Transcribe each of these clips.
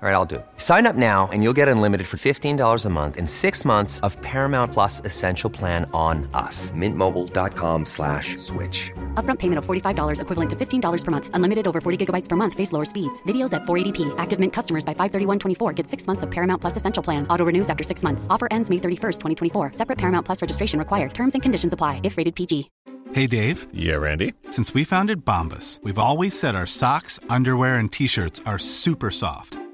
All right, I'll do it. Sign up now and you'll get unlimited for $15 a month in six months of Paramount Plus Essential Plan on us. Mintmobile.com slash switch. Upfront payment of $45 equivalent to $15 per month. Unlimited over 40 gigabytes per month. Face lower speeds. Videos at 480p. Active Mint customers by 531.24 get six months of Paramount Plus Essential Plan. Auto renews after six months. Offer ends May 31st, 2024. Separate Paramount Plus registration required. Terms and conditions apply if rated PG. Hey, Dave. Yeah, Randy. Since we founded Bombas, we've always said our socks, underwear, and T-shirts are super soft.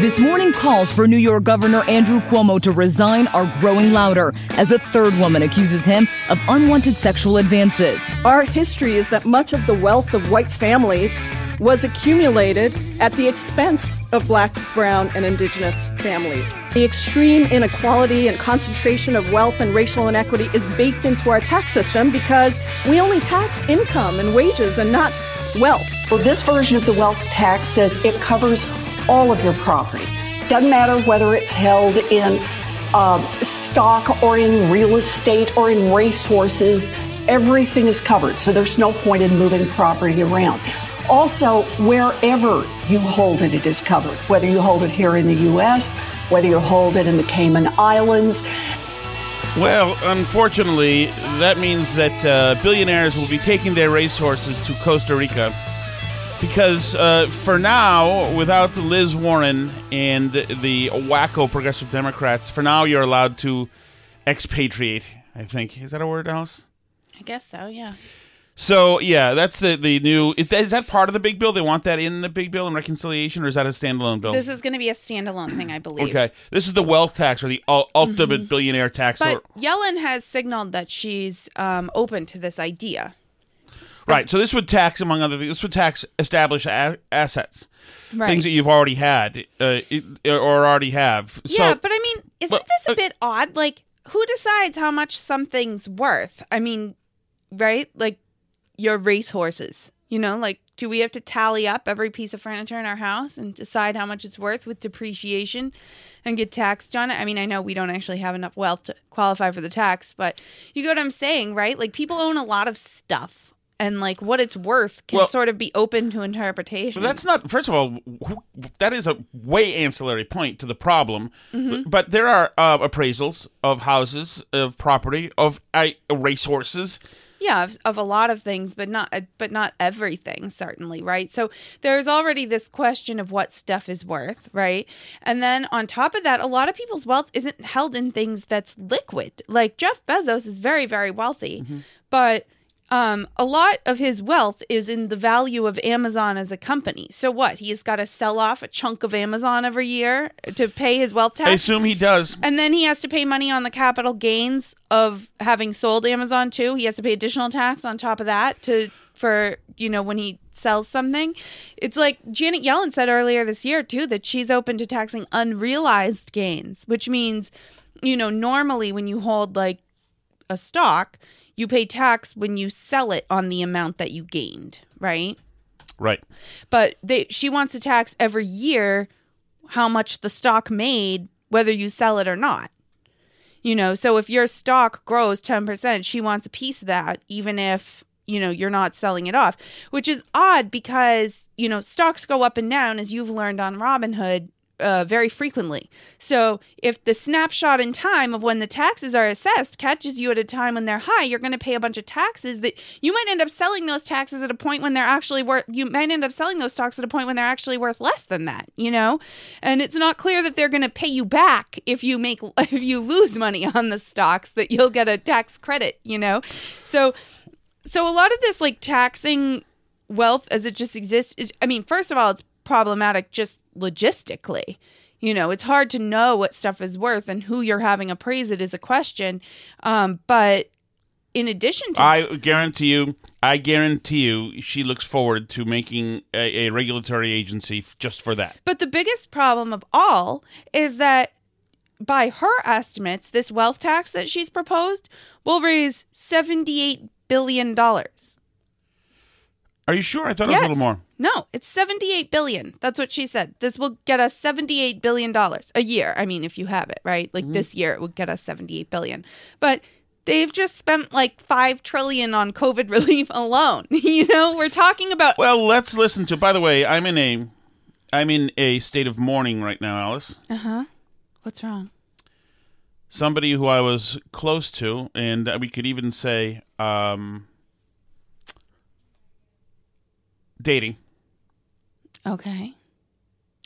This morning calls for New York Governor Andrew Cuomo to resign are growing louder as a third woman accuses him of unwanted sexual advances. Our history is that much of the wealth of white families was accumulated at the expense of black, brown, and indigenous families. The extreme inequality and concentration of wealth and racial inequity is baked into our tax system because we only tax income and wages and not wealth. Well, this version of the wealth tax says it covers all of your property. Doesn't matter whether it's held in um, stock or in real estate or in racehorses. Everything is covered, so there's no point in moving property around. Also, wherever you hold it, it is covered. Whether you hold it here in the U.S., whether you hold it in the Cayman Islands, Well, unfortunately, that means that uh, billionaires will be taking their racehorses to Costa Rica because uh, for now, without Liz Warren and the wacko progressive Democrats, for now you're allowed to expatriate. I think is that a word, Alice? I guess so, yeah. So yeah, that's the the new. Is that, is that part of the big bill? They want that in the big bill and reconciliation, or is that a standalone bill? This is going to be a standalone thing, I believe. okay, this is the wealth tax or the ul- ultimate billionaire tax. But or- Yellen has signaled that she's um, open to this idea. Right. So this would tax, among other things, this would tax established a- assets, Right. things that you've already had uh, it- or already have. yeah, so, but I mean, isn't but- this a uh, bit odd? Like, who decides how much something's worth? I mean, right? Like your racehorses. You know, like do we have to tally up every piece of furniture in our house and decide how much it's worth with depreciation and get taxed on it? I mean, I know we don't actually have enough wealth to qualify for the tax, but you get what I'm saying, right? Like people own a lot of stuff. And like what it's worth can Well- sort of be open to interpretation. That's not. First of all, that is a way ancillary point to the problem. Mm-hmm. But there are uh, appraisals of houses, of property, of uh, racehorses. yeah of, of a lot of things but not uh, but not everything certainly right so there's already this question of what stuff is worth right and then on top of that a lot of people's wealth isn't held in things that's liquid like jeff bezos is very very wealthy but um, a lot of his wealth is in the value of Amazon as a company. So what? He's got to sell off a chunk of Amazon every year to pay his wealth tax. I assume he does. And then he has to pay money on the capital gains of having sold Amazon too. He has to pay additional tax on top of that to for you know when he sells something. It's like Janet Yellen said earlier this year too that she's open to taxing unrealized gains, which means you know normally when you hold like a stock, you pay tax when you sell it on the amount that you gained, right? Right. but they she wants to tax every year how much the stock made whether you sell it or not you know so if your stock grows 10% she wants a piece of that even if you know you're not selling it off which is odd because you know stocks go up and down as you've learned on robinhood uh, very frequently. So if the snapshot in time of when the taxes are assessed catches you at a time when they're high, you're going to pay a bunch of taxes that you might end up selling those taxes at a point when they're actually worth. You might end up selling those stocks at a point when they're actually worth less than that. You know, and it's not clear that they're going to pay you back if you make if you lose money on the stocks that you'll get a tax credit. You know, so so a lot of this like taxing wealth as it just exists is i mean first of all it's problematic just logistically you know it's hard to know what stuff is worth and who you're having appraise it is a question um, but in addition to I guarantee you, I guarantee you, she looks forward to making a, a regulatory agency f- just for that. But the biggest problem of all is that by her estimates, this wealth tax that she's proposed will raise $78 billion. Are you sure? I thought it was a little more. No, it's 78 billion. That's what she said. This will get us 78 billion dollars a year. I mean, if you have it, right? Like this year it would get us 78 billion. But they've just spent like 5 trillion on COVID relief alone. you know, we're talking about Well, let's listen to. By the way, I'm in a, I'm in a state of mourning right now, Alice. Uh-huh. What's wrong? Somebody who I was close to, and we could even say, um, dating, Okay.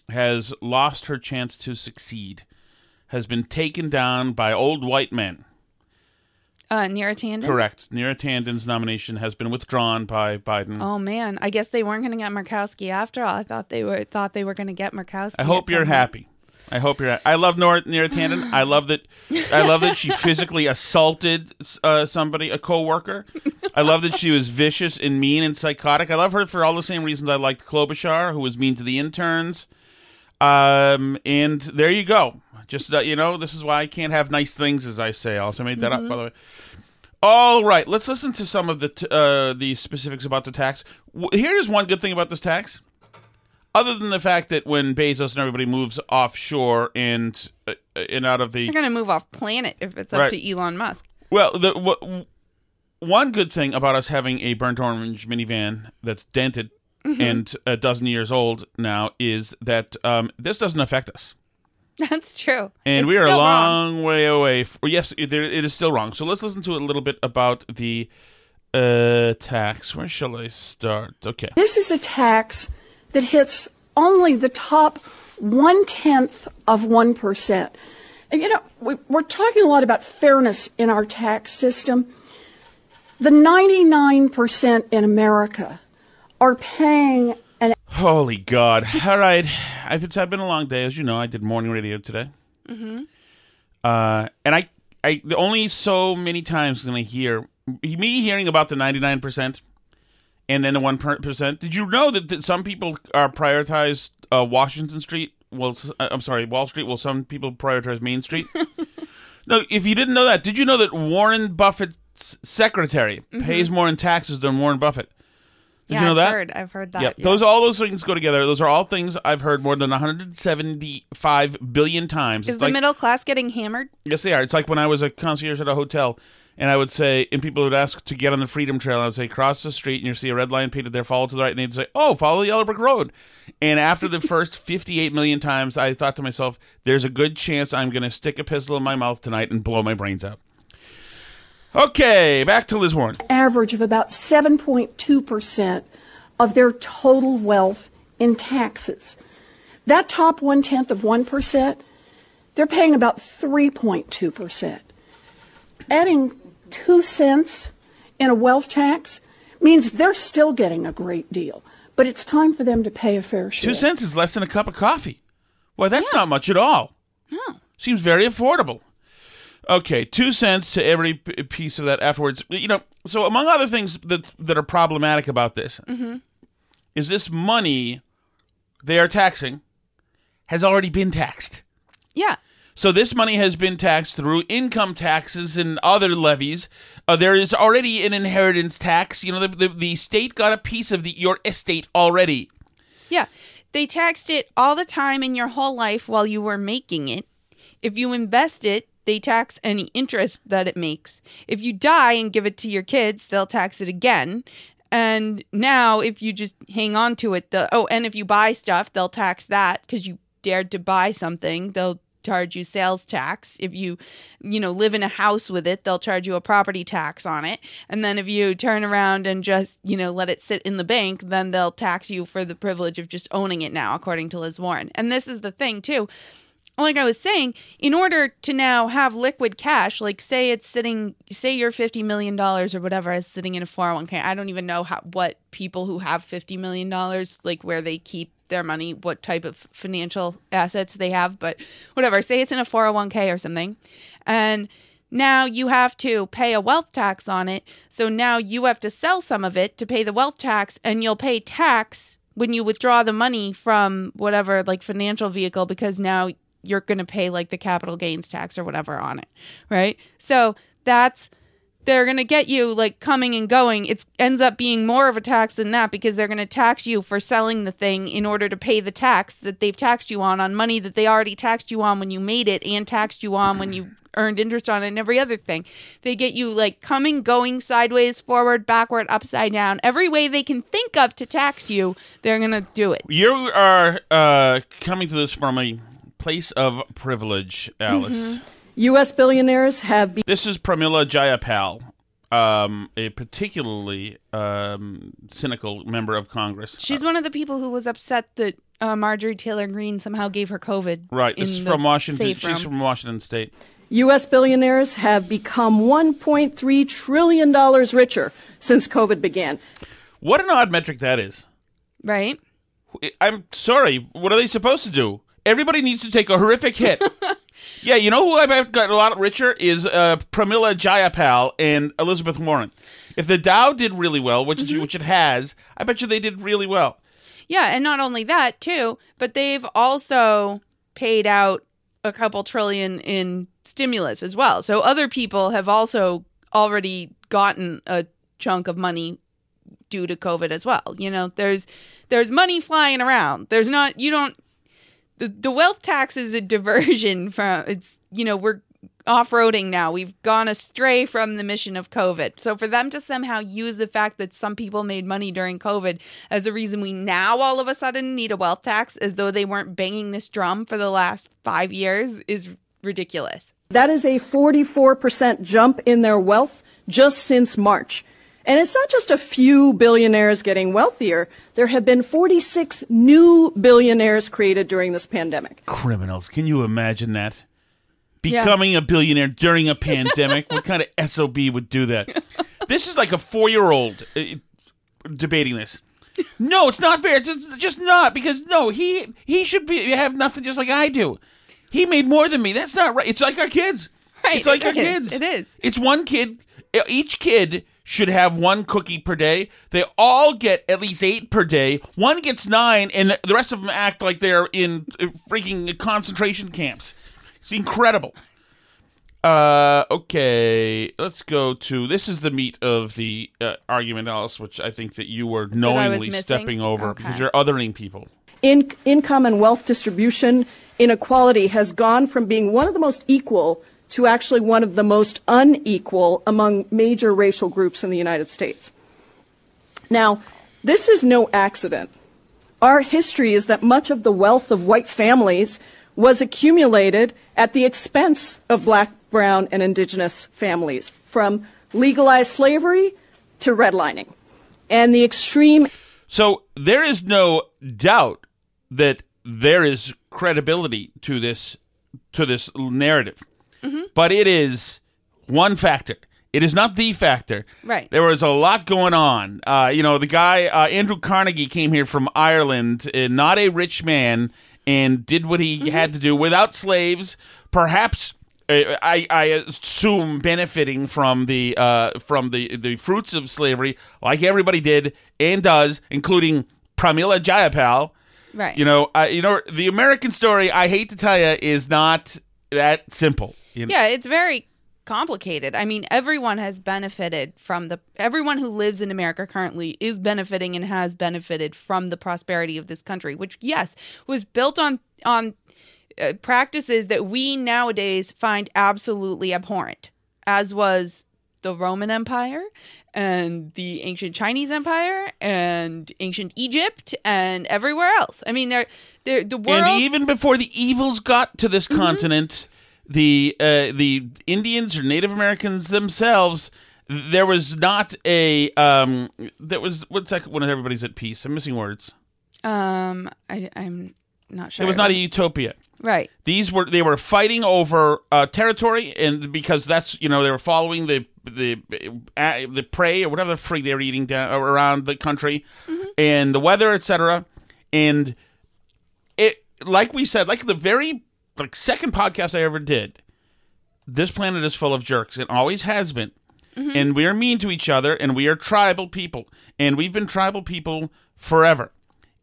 has lost her chance to succeed. Has been taken down by old white men. Uh Neera Tanden? Correct. Neera Tanden's nomination has been withdrawn by Biden. Oh man, I guess they weren't going to get Murkowski after all. I thought they were thought they were going to get Murkowski. I hope you're happy. I hope you're. I love Nora Neera Tanden. I love that. I love that she physically assaulted uh, somebody, a coworker. I love that she was vicious and mean and psychotic. I love her for all the same reasons I liked Klobuchar, who was mean to the interns. Um, and there you go. Just uh, you know, this is why I can't have nice things, as I say. I also made that up, by the way. All right, let's listen to some of the t- uh, the specifics about the tax. W- Here's one good thing about this tax other than the fact that when Bezos and everybody moves offshore and uh, and out of the They're going to move off planet if it's up Right. to Elon Musk. well, the w- one good thing about us having a burnt orange minivan that's dented Mhm. and a dozen years old now is that um, this doesn't affect us, That's true. and It's we are a still wrong. long way away. F- yes, it, it is still wrong. So let's listen to a little bit about the uh, tax. Where shall I start? Okay. This is a tax that hits only the top one tenth of 1%. And you know, we, we're talking a lot about fairness in our tax system. The 99% in America are paying an Holy God! All right, I've, it's I've been a long day, as you know. I did morning radio today. Mm-hmm. Uh, and I, I only so many times can I hear me hearing about the ninety nine percent, and then the one percent. Did you know that, that some people are prioritized uh, Washington Street? Well, uh, I'm sorry, Wall Street. Well, some people prioritize Main Street. no, if you didn't know that, did you know that Warren Buffett's secretary Mhm. pays more in taxes than Warren Buffett? Did yeah, you know I've that? heard. I've heard that. Yep. yeah. Those all those things go together. Those are all things I've heard more than 175 billion times. Is It's the like- middle class getting hammered? Yes, they are. It's like when I was a concierge at a hotel, and I would say, and people would ask to get on the Freedom Trail. I would say, cross the street, and you see a red line painted there. Follow to the right, and they'd say, oh, follow the Yellow Brick Road. And after the first 58 million times, I thought to myself, there's a good chance I'm going to stick a pistol in my mouth tonight and blow my brains out. Okay, back to Liz Warren. average of about 7.2% of their total wealth in taxes. That top one tenth of 1%, they're paying about 3.2%. Adding two cents in a wealth tax means they're still getting a great deal, but it's time for them to pay a fair share. Two cents is less than a cup of coffee. Well, that's not much at all. No. Seems very affordable. Okay, two cents to every p- piece of that afterwards. You know, so among other things that that are problematic about this Mm-hmm. is this money they are taxing has already been taxed. Yeah. So this money has been taxed through income taxes and other levies. Uh, there is already an inheritance tax. You know, the, the, the state got a piece of the, your estate already. Yeah. They taxed it all the time in your whole life while you were making it. If you invest it, they tax any interest that it makes. If you die and give it to your kids, they'll tax it again. And now, if you just hang on to it, the oh, and if you buy stuff, they'll tax that because you dared to buy something, they'll charge you sales tax. If you, you know, live in a house with it, they'll charge you a property tax on it. And then if you turn around and just, you know, let it sit in the bank, then they'll tax you for the privilege of just owning it now, according to Liz Warren. And this is the thing, too like I was saying, in order to now have liquid cash, like say it's sitting, say your fifty million dollars or whatever is sitting in a four hundred one k. I don't even know how what people who have fifty million dollars like where they keep their money, what type of financial assets they have, but whatever. Say it's in a four hundred one k or something, and now you have to pay a wealth tax on it. So now you have to sell some of it to pay the wealth tax, and you'll pay tax when you withdraw the money from whatever like financial vehicle because now you're going to pay like the capital gains tax or whatever on it, right? So that's they're going to get you like coming and going. It ends up being more of a tax than that because they're going to tax you for selling the thing in order to pay the tax that they've taxed you on on money that they already taxed you on when you made it and taxed you on when you earned interest on it and every other thing. They get you like coming, going sideways, forward, backward, upside down. Every way they can think of to tax you, they're going to do it. You are uh, coming to this from a place of privilege, Alice. Mm-hmm. U.S. billionaires have. Be- this is Pramila Jayapal, um, a particularly um, cynical member of Congress. She's uh, one of the people who was upset that uh, Marjorie Taylor Greene somehow gave her COVID. Right. This is from Washington. She's from Washington State. U.S. billionaires have become $1.3 trillion richer since COVID began. What an odd metric that is. Right. I'm sorry. What are they supposed to do? Everybody needs to take a horrific hit. yeah, you know who I've got a lot richer is uh, Pramila Jayapal and Elizabeth Warren. If the Dow did really well, which mm-hmm. which it has, I bet you they did really well. Yeah, and not only that too, but they've also paid out a couple trillion in stimulus as well. So other people have also already gotten a chunk of money due to COVID as well. You know, there's there's money flying around. There's not you don't the, the wealth tax is a diversion from it's you know we're off-roading now. We've gone astray from the mission of covid. So for them to somehow use the fact that some people made money during covid as a reason we now all of a sudden need a wealth tax as though they weren't banging this drum for the last five years is ridiculous. That is a 44% jump in their wealth just since march and it's not just a few billionaires getting wealthier. There have been 46 new billionaires created during this pandemic. Criminals. Can you imagine that? Becoming yeah. a billionaire during a pandemic? what kind of SOB would do that? this is like a four year old uh, debating this. No, it's not fair. It's just not because no, he he should be have nothing just like I do. He made more than me. That's not right. It's like our kids. Right. It's like it our is. kids. It is. It's one kid. Each kid should have one cookie per day. They all get at least eight per day. One gets nine, and the rest of them act like they're in freaking concentration camps. It's incredible. Uh, okay, let's go to this is the meat of the uh, argument, Alice, which I think that you were knowingly stepping over okay. because you're othering people. In- income and wealth distribution inequality has gone from being one of the most equal to actually one of the most unequal among major racial groups in the United States. Now, this is no accident. Our history is that much of the wealth of white families was accumulated at the expense of black, brown, and indigenous families, from legalized slavery to redlining. And the extreme. So there is no doubt that there is credibility to this to this narrative. Mm-hmm. But it is one factor. It is not the factor. Right. There was a lot going on. Uh, you know, the guy, uh, Andrew Carnegie, came here from Ireland, uh, not a rich man, and did what he mm-hmm. had to do without slaves, perhaps. Uh, I, I, assume benefiting from the uh, from the the fruits of slavery, like everybody did and does, including Pramila Jayapal. Right. You know, uh, you know the American story. I hate to tell you, is not that simple. You know? Yeah, it's very complicated. I mean, everyone has benefited from the everyone who lives in America currently is benefiting and has benefited from the prosperity of this country, which yes, was built on on uh, practices that we nowadays find absolutely abhorrent, as was the Roman Empire and the ancient Chinese Empire and ancient Egypt and everywhere else. I mean, they're, they're the world. And even before the evils got to this continent, the uh, the Indians or Native Americans themselves, there was not a um, there was what's that when everybody's at peace. I'm missing words. um, I, I'm not sure. It was not a utopia. right. These were they were fighting over uh, territory, and because that's you know they were following the the uh, the prey or whatever the frig they're eating down uh, around the country, mm-hmm. and the weather, etc. And it, like we said, like the very like second podcast I ever did, this planet is full of jerks. It always has been, mm-hmm. and we are mean to each other, and we are tribal people, and we've been tribal people forever.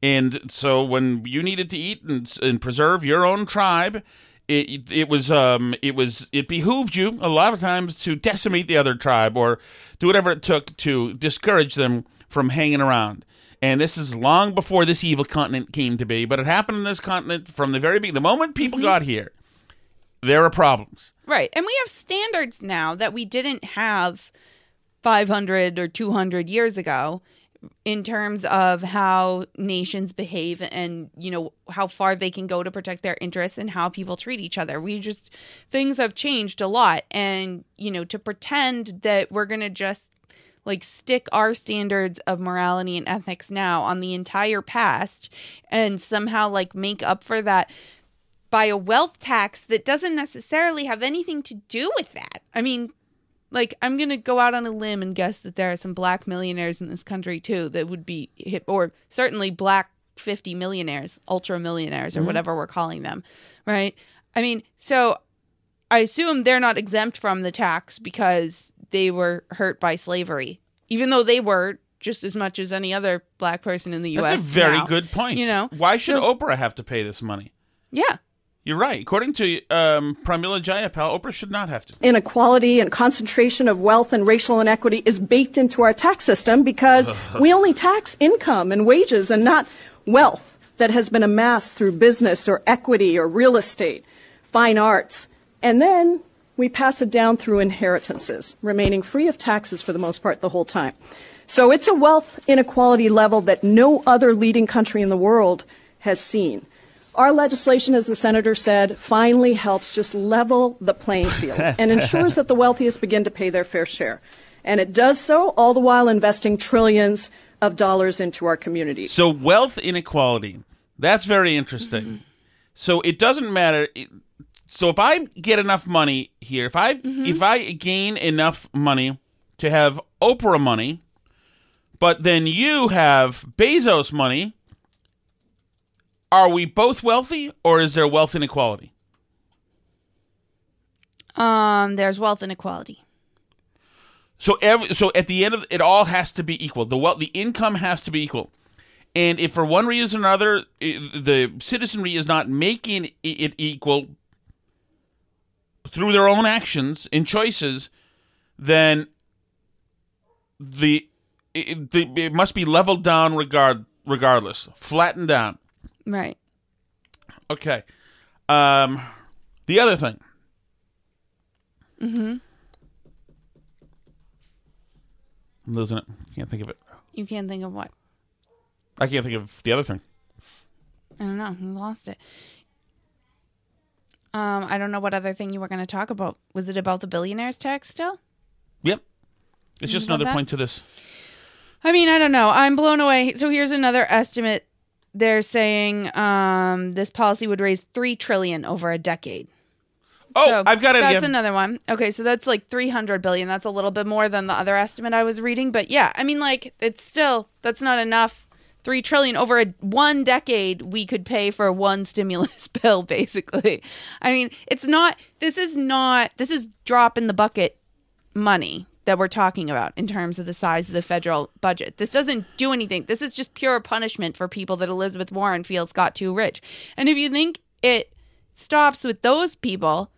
And so when you needed to eat and, and preserve your own tribe, it, it was um it was it behooved you a lot of times to decimate the other tribe or do whatever it took to discourage them from hanging around. And this is long before this evil continent came to be, but it happened in this continent from the very beginning. The moment people got here, there are problems. Right. And we have standards now that we didn't have 500 or 200 years ago in terms of how nations behave and you know how far they can go to protect their interests and how people treat each other we just things have changed a lot and you know to pretend that we're going to just like stick our standards of morality and ethics now on the entire past and somehow like make up for that by a wealth tax that doesn't necessarily have anything to do with that. I mean, like I'm going to go out on a limb and guess that there are some black millionaires in this country too that would be hit or certainly black 50 millionaires, ultra millionaires or mm-hmm. whatever we're calling them, right? I mean, so I assume they're not exempt from the tax because they were hurt by slavery, even though they were just as much as any other black person in the U.S. That's a very now, good point. You know, why should So- Oprah have to pay this money? yeah, You're right. According to um, Pramila Jayapal, Oprah should not have to. inequality and concentration of wealth and racial inequity is baked into our tax system because we only tax income and wages and not wealth that has been amassed through business or equity or real estate, fine arts. And then we pass it down through inheritances, remaining free of taxes for the most part the whole time. So it's a wealth inequality level that no other leading country in the world has seen. Our legislation, as the senator said, finally helps just level the playing field and ensures that the wealthiest begin to pay their fair share. And it does so all the while investing trillions of dollars into our communities. So wealth inequality. That's very interesting. Mm-hmm. So it doesn't matter. So if I get enough money here, if I mm-hmm. if I gain enough money to have Oprah money, but then you have Bezos money, are we both wealthy or is there wealth inequality? um, there's wealth inequality. So every so at the end of it all has to be equal. The wealth, the income has to be equal. And if for one reason or another the citizenry is not making it equal through their own actions and choices, then the it, the, it must be leveled down regard regardless, flattened down. Right. Okay. Um, the other thing. Mm-hmm. I'm losing it. Can't think of it. You can't think of what? I can't think of the other thing. I don't know. You lost it. Um, I don't know what other thing you were going to talk about. Was it about the billionaires tax still? Yep. It's just another point to this. I mean, I don't know. I'm blown away. So here's another estimate. They're saying um, this policy would raise three trillion over a decade. Oh, So I've got it. That's another one. Okay, so that's like 300 billion. That's a little bit more than the other estimate I was reading, but yeah, I mean like it's still that's not enough. 3 trillion over a one decade we could pay for one stimulus bill basically. I mean, it's not this is not this is drop in the bucket money that we're talking about in terms of the size of the federal budget. This doesn't do anything. This is just pure punishment for people that Elizabeth Warren feels got too rich. And if you think it stops with those people,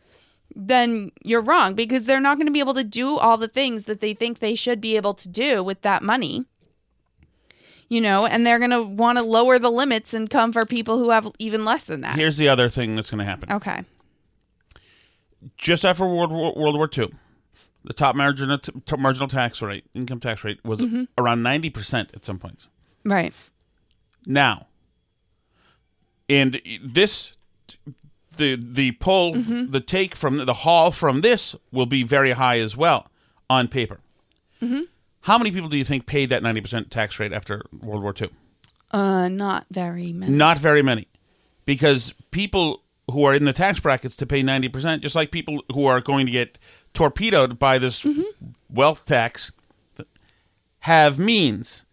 then you're wrong because they're not going to be able to do all the things that they think they should be able to do with that money. You know, and they're going to want to lower the limits and come for people who have even less than that. Here's the other thing that's going to happen. Okay. Just after World War, World War II, the top marginal t- marginal tax rate, income tax rate, was Mhm. around ninety percent at some points. Right. Now, and this, the the pull, Mhm. the take from the haul from this will be very high as well on paper. Mhm. How many people do you think paid that ninety percent tax rate after World War II? Uh, not very many. Not very many, because people who are in the tax brackets to pay ninety percent, just like people who are going to get torpedoed by this wealth tax, have means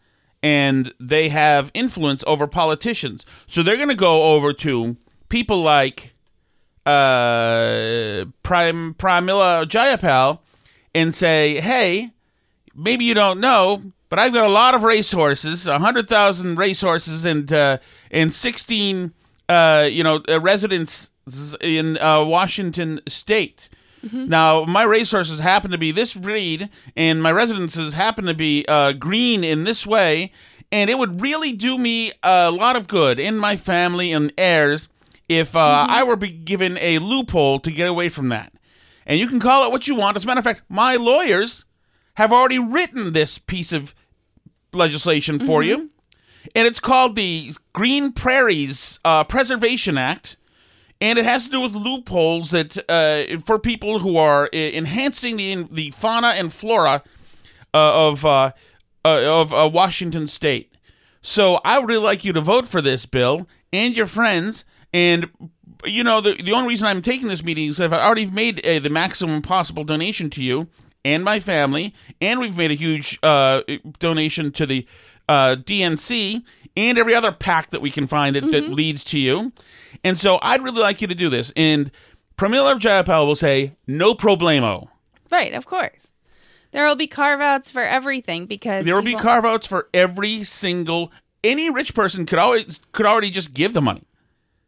and they have influence over politicians. So they're going to go over to people like uh, Pram, Pramila Jayapal and say, "Hey, maybe you don't know, but I've got a lot of racehorses, hundred thousand racehorses, and uh, and sixteen, uh, you know, uh, residents in uh, Washington State." Now, my racehorses happen to be this breed, and my residences happen to be uh, green in this way, and it would really do me a lot of good in my family and heirs if uh, I were be given a loophole to get away from that. And you can call it what you want. As a matter of fact, my lawyers have already written this piece of legislation for you, and it's called the Green Prairies uh, Preservation Act and it has to do with loopholes that uh, for people who are uh, enhancing the the fauna and flora uh, of uh, uh, of uh, Washington State. So I would really like you to vote for this bill and your friends. And you know the the only reason I'm taking this meeting is I've already made uh, the maximum possible donation to you and my family, and we've made a huge donation to the DNC and every other pack that we can find that, that leads to you. And so I'd really like you to do this. And Pramila Jayapal will say, no problemo. Right, of course. There will be carve outs for everything because There will be carve outs for every single any rich person could always could already just give the money.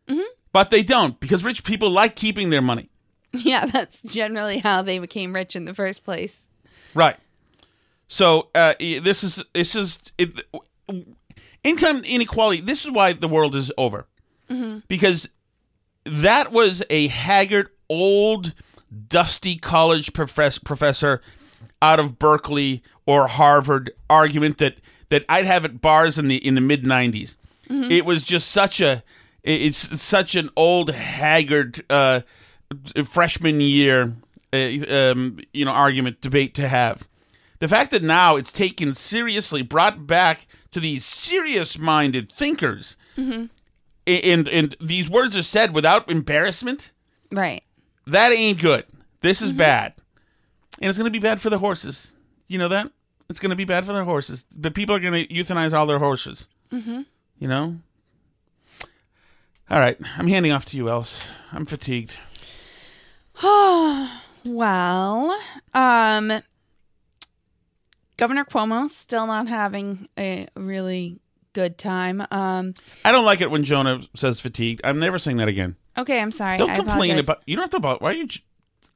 Mhm. But they don't because rich people like keeping their money. Yeah, that's generally how they became rich in the first place. Right. So uh, this is this is it, income inequality. This is why the world is over Mhm. because that was a haggard, old, dusty college profess- professor out of Berkeley or Harvard argument that that I'd have at bars in the in the mid '90s. Mhm. It was just such a it's such an old, haggard uh, freshman year, uh, um, you know, argument debate to have. The fact that now it's taken seriously, brought back to these serious-minded thinkers, Mm-hmm. and and these words are said without embarrassment. Right. That ain't good. This is Mhm. bad, and it's going to be bad for the horses. You know that it's going to be bad for the horses. But people are going to euthanize all their horses. Mm-hmm. You know. All right, I'm handing off to you, Else. I'm fatigued. Oh, well, um, Governor Cuomo still not having a really good time. Um, I don't like it when Jonah says fatigued. I'm never saying that again. okay, I'm sorry. Don't I complain apologize. about. You don't have to. About, why are you?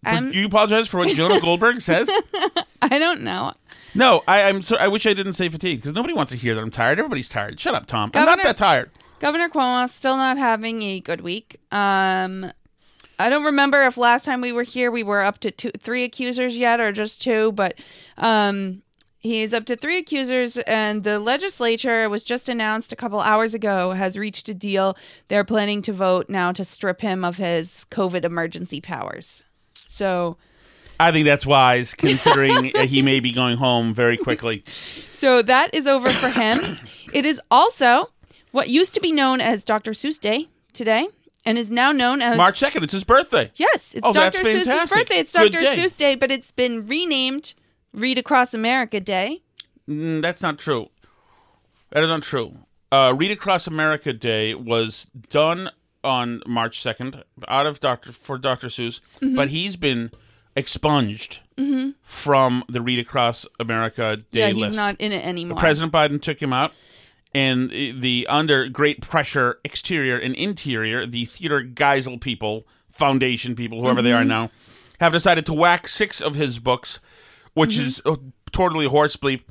I'm- you apologize for what Jonah Goldberg says. I don't know. No, I, I'm. So, I wish I didn't say fatigued because nobody wants to hear that I'm tired. Everybody's tired. Shut up, Tom. I'm not that tired. Governor Cuomo still not having a good week. Um, I don't remember if last time we were here we were up to two, three accusers yet or just two, but um, he's up to three accusers, and the legislature was just announced a couple hours ago has reached a deal. They're planning to vote now to strip him of his COVID emergency powers. So. I think that's wise, considering he may be going home very quickly. So that is over for him. it is also what used to be known as Dr. Seuss Day today and is now known as March second. It's his birthday. Yes, it's Oh, that's Dr. Seuss's fantastic. birthday. It's Good Dr. day. Seuss Day, but it's been renamed Read Across America Day. Mm, that's not true. That is not true. Uh, Read Across America Day was done on March second out of Doctor for Dr. Seuss, Mhm. but he's been expunged Mhm. from the Read Across America Day Yeah, he's list. not in it anymore. President Biden took him out, and the under great pressure exterior and interior, the Theodore Geisel people, Foundation people, whoever they are Mhm. now, have decided to whack six of his books, which Mhm. is uh, totally horse bleep.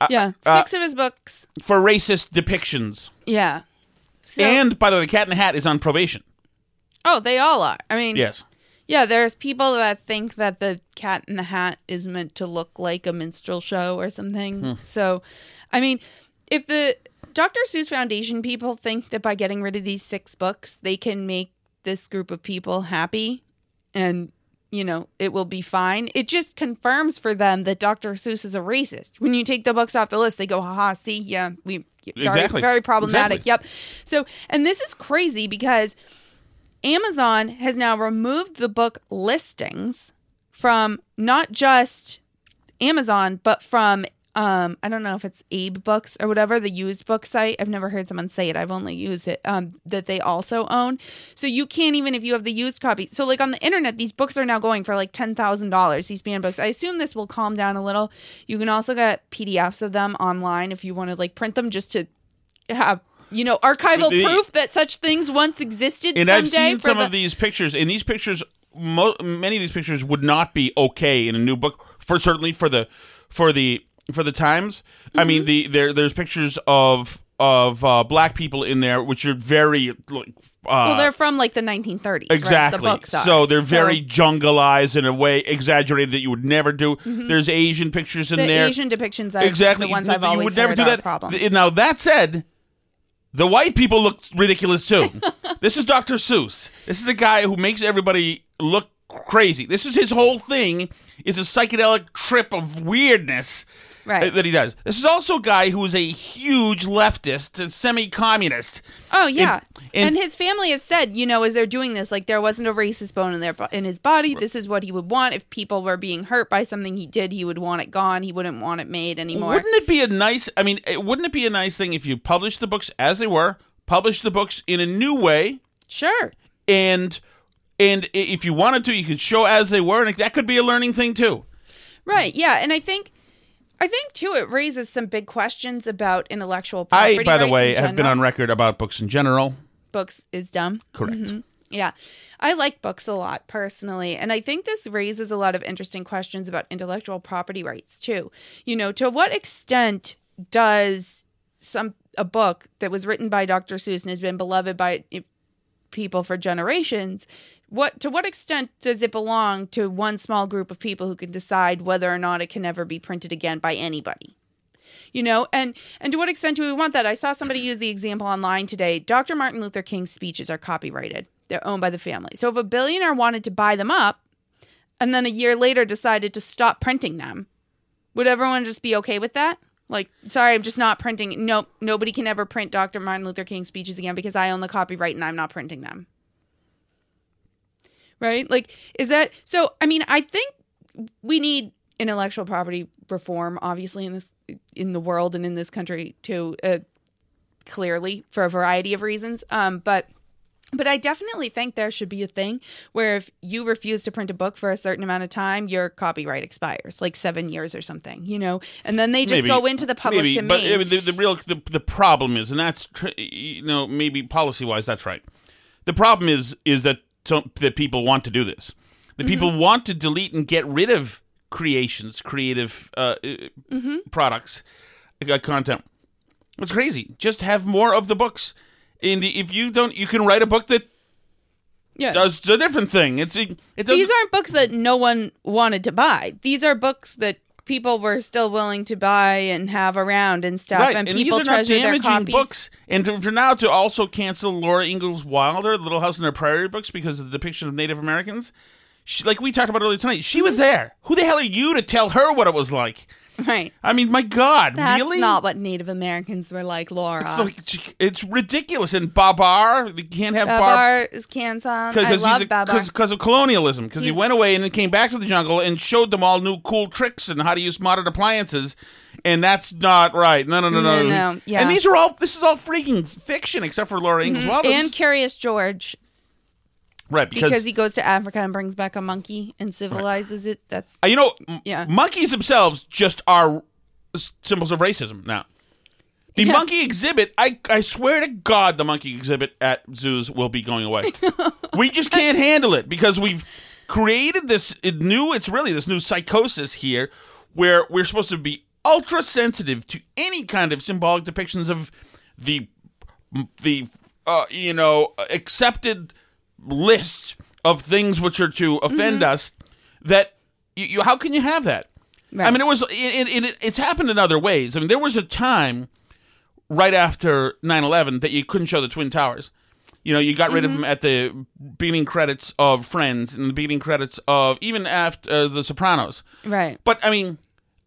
uh, Yeah, uh, six of his books. for racist depictions. Yeah. So, and by the way, the Cat in the Hat is on probation. oh, they all are. I mean, Yes. Yeah, there's people that think that the Cat in the Hat is meant to look like a minstrel show or something. Hmm. So, I mean, if the Dr. Seuss Foundation people think that by getting rid of these six books, they can make this group of people happy and, you know, it will be fine, it just confirms for them that Dr. Seuss is a racist. When you take the books off the list, they go, haha, see, yeah, we. Very, Exactly. very problematic. Exactly. Yep. So, and this is crazy because Amazon has now removed the book listings from not just Amazon, but from um, I don't know if it's Abe Books or whatever the used book site. I've never heard someone say it. I've only used it. Um, that they also own. So you can't even if you have the used copy. So like on the internet, these books are now going for like ten thousand dollars. These banned books. I assume this will calm down a little. You can also get PDFs of them online if you want to like print them just to have you know archival The- proof that such things once existed. And I've seen some the- of these pictures, and these pictures, mo- many of these pictures would not be okay in a new book. For certainly for the for the for the times. I mean, Mm-hmm. the there there's pictures of of uh, black people in there, which are very like. Uh, well, they're from like the 1930s. Exactly. Right? The books are. So they're very So jungleized in a way, exaggerated that you would never do. There's Asian pictures in the there. Asian depictions. I've, exactly. The ones you, I've you always would never do that. problem. Now that said, the white people look ridiculous too. this is Dr. Seuss. This is a guy who makes everybody look crazy. This is his whole thing. Is a psychedelic trip of weirdness. Right. That he does. This is also a guy who is a huge leftist, and semi-communist. Oh yeah, and- and, his family has said, you know, as they're doing this, like there wasn't a racist bone in their in his body. This is what he would want if people were being hurt by something he did. He would want it gone. He wouldn't want it made anymore. Wouldn't it be a nice? I mean, it- wouldn't it be a nice thing if you published the books as they were, published the books in a new way, Sure. and and if you wanted to, you could show as they were, and that could be a learning thing too. Right. Yeah, and I think. I think too, it raises some big questions about intellectual I, property. by the way, have been on record about books in general. books is dumb. Correct. Mhm. Yeah. I like books a lot personally. And I think this raises a lot of interesting questions about intellectual property rights too. You know, to what extent does some a book that was written by Dr. Seuss and has been beloved by people for generations, what to what extent does it belong to one small group of people who can decide whether or not it can ever be printed again by anybody? you know and and to what extent do we want that? I saw somebody use the example online today. Dr martin luther king's speeches are copyrighted. They're owned by the family. So if a billionaire wanted to buy them up and then a year later decided to stop printing them would everyone just be okay with that? Like sorry i'm just not printing. Nope. Nobody can ever print dr martin luther king's speeches again because i own the copyright and i'm not printing them right like is that so i mean i think we need intellectual property reform obviously in this in the world and in this country too uh, clearly for a variety of reasons um but but I definitely think there should be a thing where if you refuse to print a book for a certain amount of time, your copyright expires, like seven years or something, you know, and then they just Maybe. go into the public maybe, domain. But I mean, the, the real the, the problem is, and that's you know maybe policy wise, that's right. The problem is is that some, that people want to do this. The Mm-hmm. people want to delete and get rid of creations, creative uh, uh, Mm-hmm. products, uh, content. It's crazy. Just have more of the books. And if you don't, you can write a book that yeah. does a different thing. It's it doesn't. These aren't books that no one wanted to buy. These are books that people were still willing to buy and have around and stuff, Right, and, and people these are not treasure their copies. books. And to, for now to also cancel Laura Ingalls Wilder, Little House on the Prairie books because of the depiction of Native Americans, she, like we talked about earlier tonight, she hmm. was there. Who the hell are you to tell her what it was like? Right. I mean, my God, really? That's really? not what Native Americans were like, Laura. It's like it's ridiculous. And Babar, you can't have Bar Babar is Canson. I love Babar. because of colonialism. Because he went away and then came back to the jungle and showed them all new cool tricks and how to use modern appliances. And that's not right. No, no, no, no, No, no, yeah. And these are all. This is all freaking fiction, except for Laura Ingalls mm-hmm. Wilder. and Curious George, right? Because, because, he goes to Africa and brings back a monkey and civilizes it. That's uh, you know, Yeah. monkeys themselves just are symbols of racism now. The Yeah. monkey exhibit, I I swear to God, the monkey exhibit at zoos will be going away. we just can't handle it because we've created this new. It's really this new psychosis here, where we're supposed to be ultra sensitive to any kind of symbolic depictions of the the uh, you know accepted list of things which are to offend mm-hmm. us that you, you how can you have that? I mean it was it, it, it, it's happened in other ways. I mean there was a time right after 9-11 that you couldn't show the twin towers. You know you got rid of mm-hmm. them at the beginning credits of friends and the beginning credits of even after uh, the sopranos. Right. but I mean,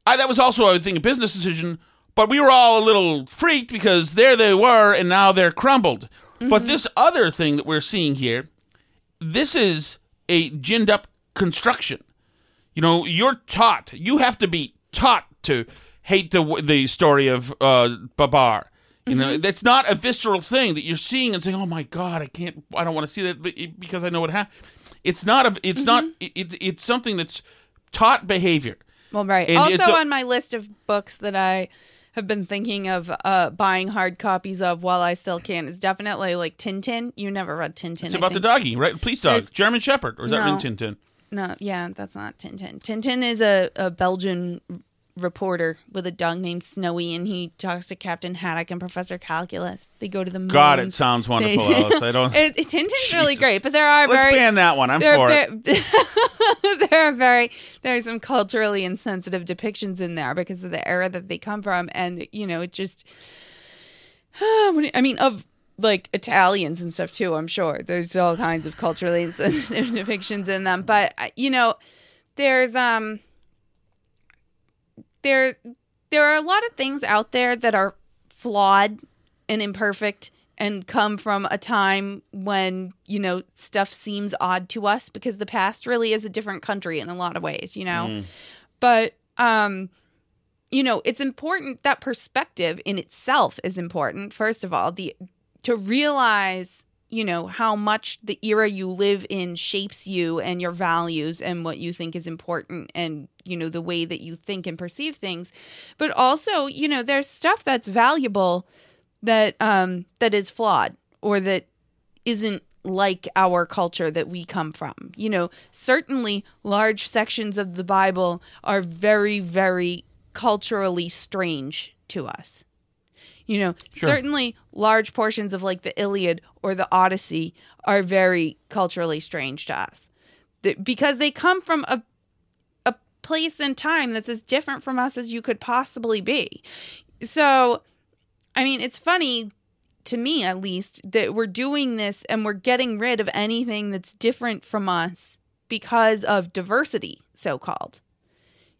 I, that was also, I think, a business decision. But we were all a little freaked because there they were, and now they're crumbled. But mm-hmm. this other thing that we're seeing here, this is a ginned up construction. You know, you're taught. You have to be taught to hate the the story of uh, Babar. You know, that's not a visceral thing that you're seeing and saying, "Oh my God, I can't. I don't want to see that because I know what happened." It's not a. It's not. It, it, it's something that's taught behavior. Well, right. And also, a- on my list of books that I have been thinking of uh, buying hard copies of while I still can is definitely like Tintin. You never read Tintin. It's I about the doggy, right? Police dog, There's- German Shepherd, or is that No. in Tintin? No, yeah, that's not Tintin. Tintin is a, a Belgian reporter with a dog named Snowy, and he talks to Captain Haddock and Professor Calculus. They go to the moon. God, it sounds wonderful, They- Alice. I don't. It, it- Tintin's really great, but there are Let's very ban that one. I'm there for it. there are very there are some culturally insensitive depictions in there because of the era that they come from, and you know it just. what do you- I mean, of like Italians and stuff too. I'm sure there's all kinds of culturally insensitive depictions in them, but uh, you know, there's um, there there are a lot of things out there that are flawed and imperfect and come from a time when you know stuff seems odd to us because the past really is a different country in a lot of ways you know? But um you know it's important that perspective in itself is important first of all the to realize you know how much the era you live in shapes you and your values and what you think is important and you know the way that you think and perceive things but also you know there's stuff that's valuable that um that is flawed or that isn't like our culture that we come from. You know, certainly large sections of the Bible are very, very culturally strange to us. You know, certainly large portions of like the Iliad or the Odyssey are very culturally strange to us. Th- because they come from a a place and time that's as different from us as you could possibly be. So, I mean, it's funny to me at least that we're doing this and we're getting rid of anything that's different from us because of diversity, so called.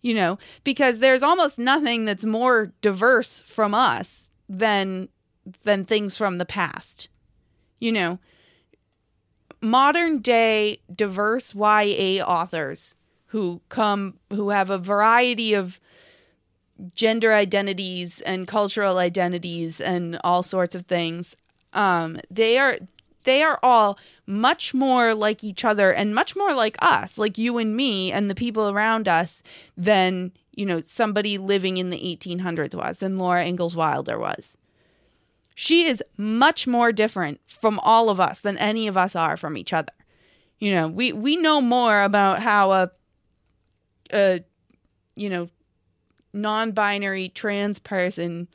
You know, because there's almost nothing that's more diverse from us than than things from the past. You know, modern day diverse YA authors who come who have a variety of gender identities and cultural identities and all sorts of things um they are they are all much more like each other and much more like us like you and me and the people around us than you know somebody living in the 1800s was than Laura Ingalls Wilder was. She is much more different from all of us than any of us are from each other. You know we we know more about how a a you know non-binary trans person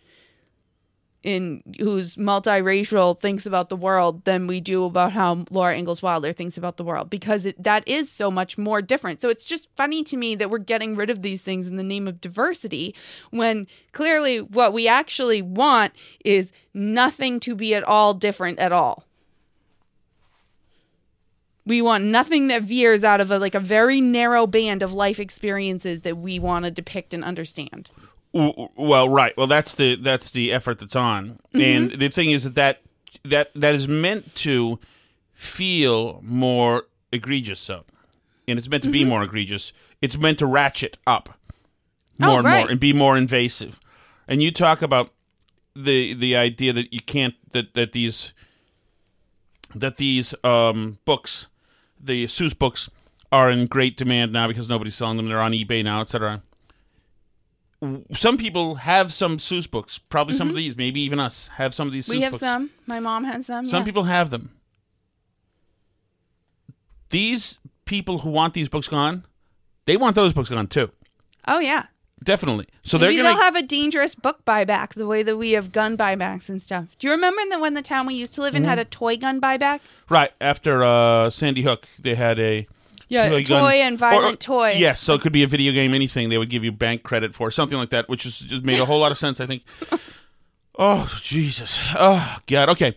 in who's multiracial thinks about the world than we do about how Laura Ingalls Wilder thinks about the world because it, that is so much more different. So it's just funny to me that we're getting rid of these things in the name of diversity when clearly what we actually want is nothing to be at all different at all. We want nothing that veers out of a, like a very narrow band of life experiences that we want to depict and understand. Well, right. Well, that's the that's the effort that's on, Mm-hmm. and the thing is that that that that is meant to feel more egregious. So, and it's meant to Mm-hmm. be more egregious. It's meant to ratchet up Oh, more and right. more and be more invasive. And you talk about the the idea that you can't that that these that these um, books, the Seuss books, are in great demand now because nobody's selling them. They're on eBay now, etc. Some people have some Seuss books. Probably some of these, maybe even us, have some of these. Mm-hmm. we have books. some. My mom has some. Some yeah. people have them. These people who want these books gone, they want those books gone too. Oh yeah. definitely. So Maybe they're they'll gonna have a dangerous book buyback the way that we have gun buybacks and stuff. Do you remember that when the town we used to live in Mm-hmm. had a toy gun buyback? right after uh, Sandy Hook. They had a Yeah, toy toy gun- and violent or- toy. Yes, so it could be a video game, anything. They would give you bank credit for something like that, which is just made a whole lot of sense. I think. Oh Jesus! Oh God! Okay,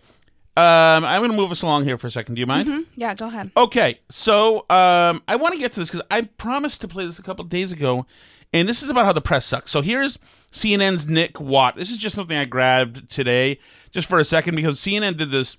um, I'm going to move us along here for a second. Do you mind? Mhm. Yeah, go ahead. Okay, so um, I want to get to this because I promised to play this a couple days ago, and this is about how the press sucks. So here's CNN's Nick Watt. This is just something I grabbed today, just for a second, because CNN did this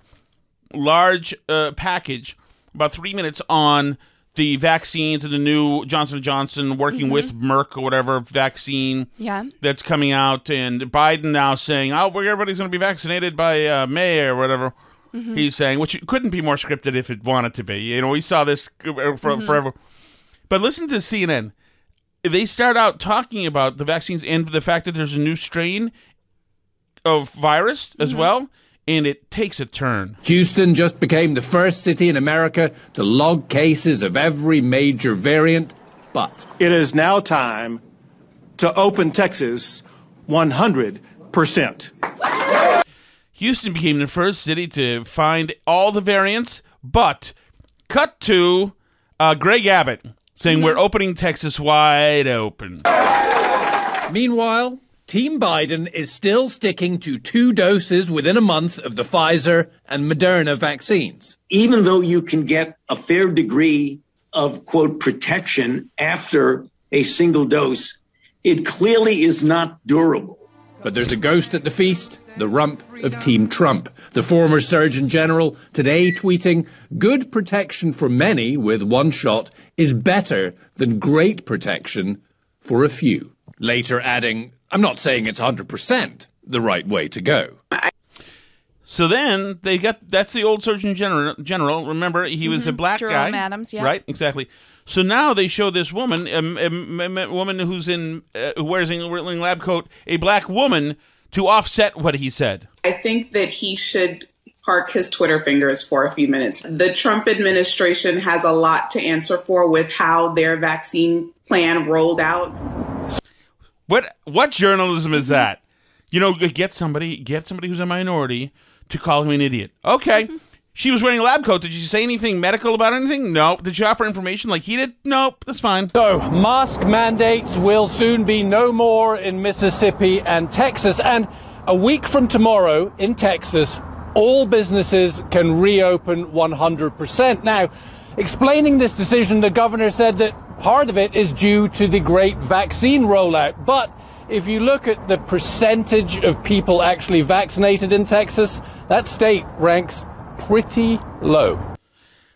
large uh, package, about three minutes on the vaccines and the new Johnson Johnson working with Merck or whatever vaccine Yeah. that's coming out, and Biden now saying, "Oh, everybody's going to be vaccinated by uh, May or whatever." Mm-hmm. He's saying, which couldn't be more scripted if it wanted to be. You know, we saw this for, Mm-hmm. forever. But listen to CNN. They start out talking about the vaccines and the fact that there's a new strain of virus as Mm-hmm. well, and it takes a turn. Houston just became the first city in America to log cases of every major variant, but It is now time to open Texas 100%. Houston became the first city to find all the variants, but cut to uh, Greg Abbott saying we're opening Texas wide open. meanwhile, Team Biden is still sticking to two doses within a month of the Pfizer and Moderna vaccines. even though you can get a fair degree of quote protection after a single dose, it clearly is not durable. But there's a ghost at the feast, the rump of Team Trump. The former Surgeon General today tweeting, good protection for many with one shot is better than great protection for a few. Later adding, I'm not saying it's 100% the right way to go. So then they got that's the old Surgeon General. General, remember he was a black Jerome guy, Adams, yeah. right? Exactly. So now they show this woman, a, a- a woman who's in uh, who wears a wearing a lab coat, a black woman, to offset what he said. I think that he should park his Twitter fingers for a few minutes. The Trump administration has a lot to answer for with how their vaccine plan rolled out. What what journalism is mm-hmm. that? You know, get somebody get somebody who's a minority to call him an idiot. Okay. Mm-hmm. She was wearing a lab coat. Did you say anything medical about anything? No. Did you offer information like he did? Nope. That's fine. So, mask mandates will soon be no more in Mississippi and Texas. And a week from tomorrow in Texas, all businesses can reopen 100%. Now, explaining this decision, the governor said that part of it is due to the great vaccine rollout. But if you look at the percentage of people actually vaccinated in Texas, that state ranks pretty low.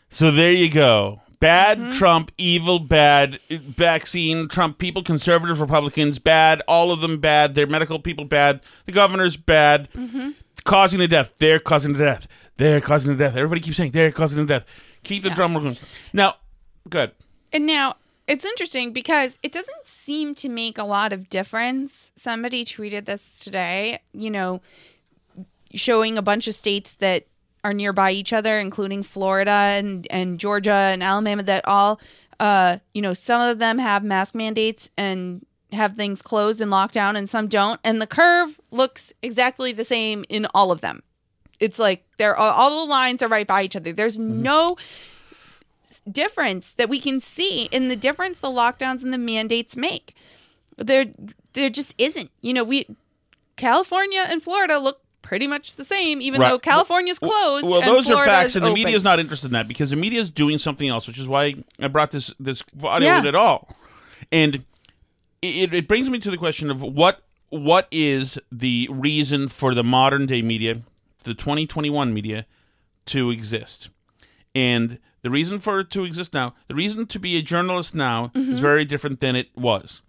So there you go. Bad Trump, evil, bad uh, vaccine, Trump people, conservative Republicans, bad, all of them bad, their medical people bad, the governor's bad, causing the death, they're causing the death, they're causing the death. Everybody keeps saying they're causing the death. Keep the drum rolling. Now, good. And now it's interesting because it doesn't seem to make a lot of difference. Somebody tweeted this today, you know, showing a bunch of states that are nearby each other, including Florida and, and Georgia and Alabama, that all, uh, you know, some of them have mask mandates and have things closed and locked down, and some don't. And the curve looks exactly the same in all of them. It's like they're all, all the lines are right by each other. There's mm-hmm. no difference that we can see in the difference the lockdowns and the mandates make. There there just isn't. You know, we California and Florida look pretty much the same, even Right. though California's closed. Well, and those are facts, and the open. media is not interested in that because the media is doing something else, which is why I brought this this audio Yeah. in at all. And it, it brings me to the question of what what is the reason for the modern day media, the 2021 media, to exist? And the reason for it to exist now, the reason to be a journalist now Mm-hmm. is very different than it was.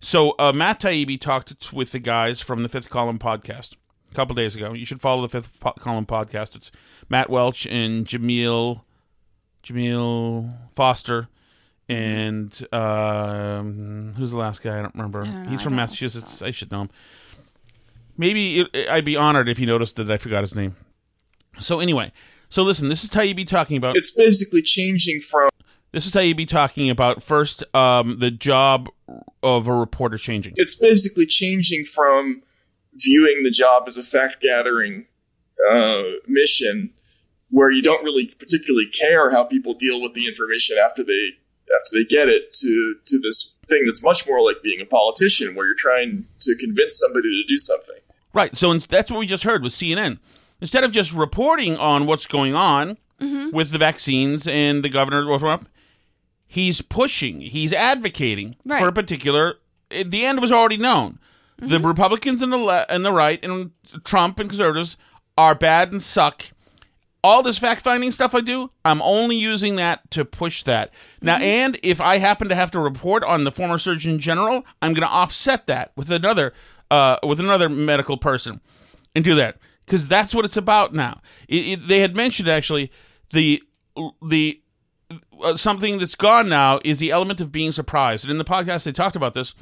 So uh, Matt Taibbi talked with the guys from the Fifth Column podcast a couple days ago. You should follow the Fifth po- Column podcast. It's Matt Welch and Kmele Kmele Foster and um, who's the last guy? I don't remember. know. He's I from Massachusetts. I should know him. Maybe it, I'd be honored if you noticed that I forgot his name. So anyway, so listen, this is Taibbi talking about It's basically changing from This is Taibbi talking about first um, the job of a reporter changing. It's basically changing from viewing the job as a fact gathering uh, mission where you don't really particularly care how people deal with the information after they after they get it to to this thing that's much more like being a politician where you're trying to convince somebody to do something. Right. So ins- that's what we just heard with CNN. Instead of just reporting on what's going on Mm-hmm. with the vaccines and the governor, or Trump, he's pushing, he's advocating Right. for a particular. eh, The end was already known. The Mm-hmm. Republicans and the le- and the right and Trump and conservatives are bad and suck. All this fact finding stuff I do, I'm only using that to push that. Now, Mm-hmm. and if I happen to have to report on the former Surgeon General, I'm going to offset that with another uh, with another medical person and do that because that's what it's about now. It, it, they had mentioned actually the the uh, something that's gone now is the element of being surprised, and in the podcast they talked about this,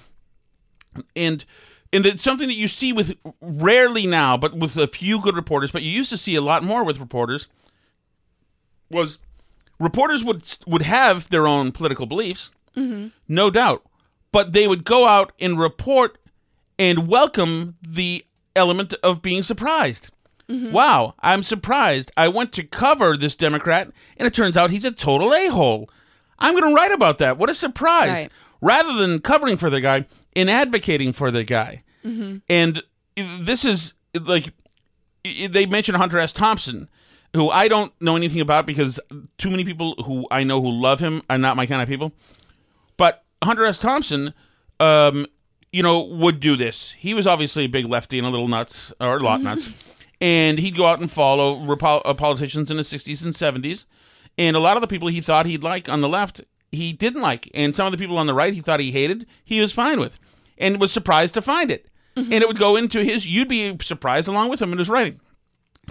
and and it's something that you see with rarely now, but with a few good reporters, but you used to see a lot more with reporters. Was reporters would would have their own political beliefs, Mm-hmm. no doubt, but they would go out and report and welcome the element of being surprised. Mm-hmm. Wow, I'm surprised. I went to cover this Democrat, and it turns out he's a total a hole. I'm going to write about that. What a surprise. Right. Rather than covering for the guy and advocating for the guy. Mm-hmm. And this is like they mentioned Hunter S. Thompson, who I don't know anything about because too many people who I know who love him are not my kind of people. But Hunter S. Thompson, um, you know, would do this. He was obviously a big lefty and a little nuts, or a lot nuts. And he'd go out and follow repo- uh, politicians in the 60s and 70s. And a lot of the people he thought he'd like on the left, he didn't like. And some of the people on the right he thought he hated, he was fine with. And was surprised to find it. And it would go into his, you'd be surprised along with him in his writing.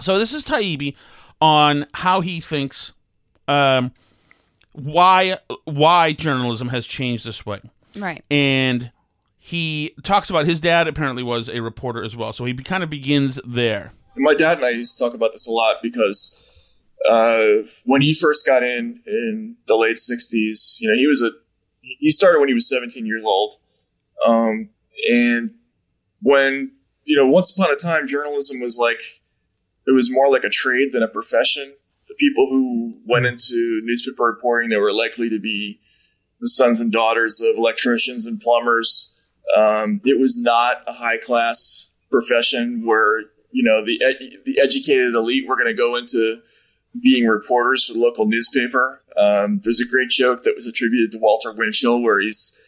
So this is Taibbi on how he thinks um, why why journalism has changed this way. Right. And he talks about his dad apparently was a reporter as well. So he kind of begins there. My dad and I used to talk about this a lot because uh, when he first got in in the late '60s, you know, he was a he started when he was 17 years old, um, and when you know, once upon a time, journalism was like it was more like a trade than a profession. The people who went into newspaper reporting, they were likely to be the sons and daughters of electricians and plumbers. Um, it was not a high class profession where you know the the educated elite were going to go into being reporters for the local newspaper. Um, there's a great joke that was attributed to Walter Winchell where he's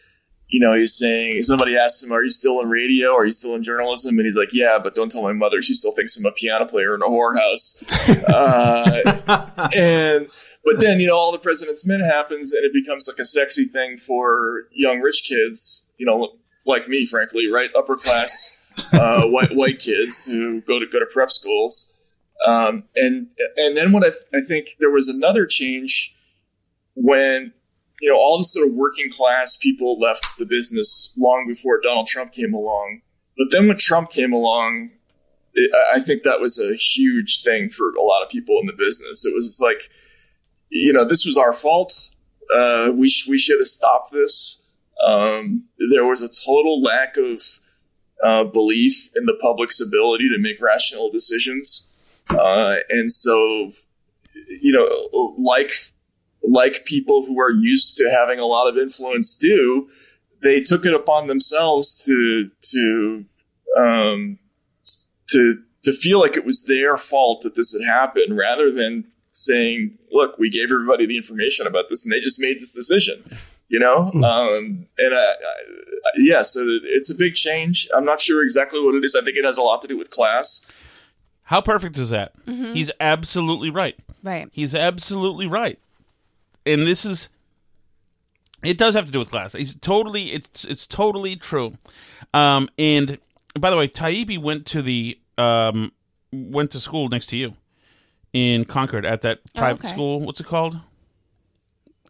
you know, he's saying somebody asks him, "Are you still in radio? Are you still in journalism?" And he's like, "Yeah, but don't tell my mother. She still thinks I'm a piano player in a whorehouse." uh, and but then you know, all the President's Men happens, and it becomes like a sexy thing for young rich kids, you know, like me, frankly, right, upper class uh, white white kids who go to go to prep schools. Um, and and then what I, th- I think there was another change when you know, all the sort of working class people left the business long before Donald Trump came along. But then when Trump came along, it, I think that was a huge thing for a lot of people in the business. It was like, you know, this was our fault. Uh, we sh- we should have stopped this. Um, there was a total lack of uh, belief in the public's ability to make rational decisions, uh, and so, you know, like like people who are used to having a lot of influence do, they took it upon themselves to to um, to to feel like it was their fault that this had happened, rather than saying, "Look, we gave everybody the information about this, and they just made this decision." You know, um, and I, I, yeah, so it's a big change. I'm not sure exactly what it is. I think it has a lot to do with class. How perfect is that? Mhm. He's absolutely right. Right. He's absolutely right. And this is it does have to do with class. He's totally it's it's totally true. Um and by the way, Taibbi went to the um went to school next to you in Concord at that Oh, private okay. school. What's it called?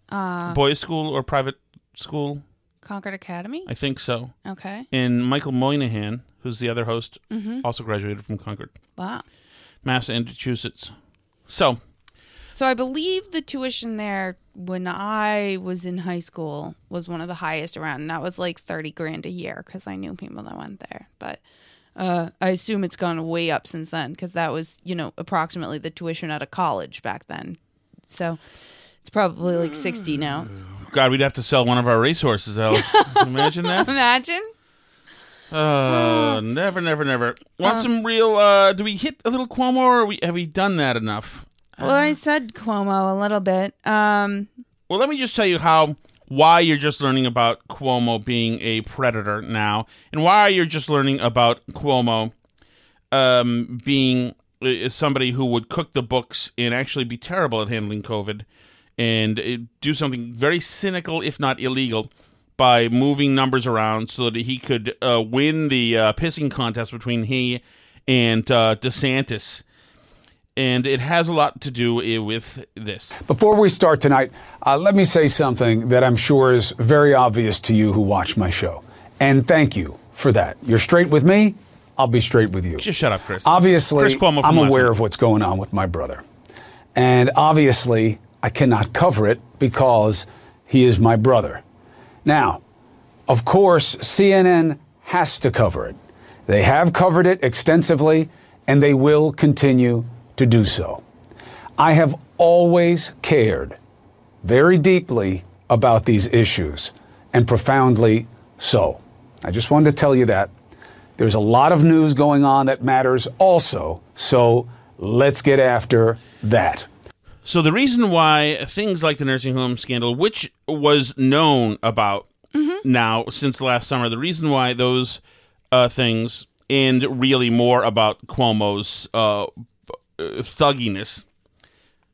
Uh, Boys school or private school? Concord Academy. I think so. Okay. And Michael Moynihan, who's the other host, Mhm. also graduated from Concord. Wow. Massachusetts. So, So I believe the tuition there when I was in high school was one of the highest around, and that was like thirty grand a year because I knew people that went there. But uh, I assume it's gone way up since then because that was you know approximately the tuition at a college back then. So it's probably like sixty now. God, we'd have to sell one of our racehorses, Alice. Imagine that. Imagine. Uh, never, never, never. Want Uh, some real? uh Do we hit a little Cuomo, or we, have we done that enough? Well, I said Cuomo a little bit. Um, Well, let me just tell you how why you're just learning about Cuomo being a predator now, and why you're just learning about Cuomo um, being uh, somebody who would cook the books and actually be terrible at handling COVID, and uh, do something very cynical, if not illegal, by moving numbers around so that he could uh, win the uh, pissing contest between he and uh, DeSantis. And it has a lot to do with this. Before we start tonight, uh, let me say something that I'm sure is very obvious to you who watch my show. And thank you for that. You're straight with me, I'll be straight with you. Just shut up, Chris. Obviously, Chris I'm aware of what's going on with my brother. And obviously, I cannot cover it because he is my brother. Now, of course, CNN has to cover it. They have covered it extensively, and they will continue to do so. I have always cared very deeply about these issues, and profoundly so. I just wanted to tell you that. There's a lot of news going on that matters also, so let's get after that. So the reason why things like the nursing home scandal, which was known about now since last summer, the reason why those uh, things and really more about Cuomo's uh, uh, thugginess,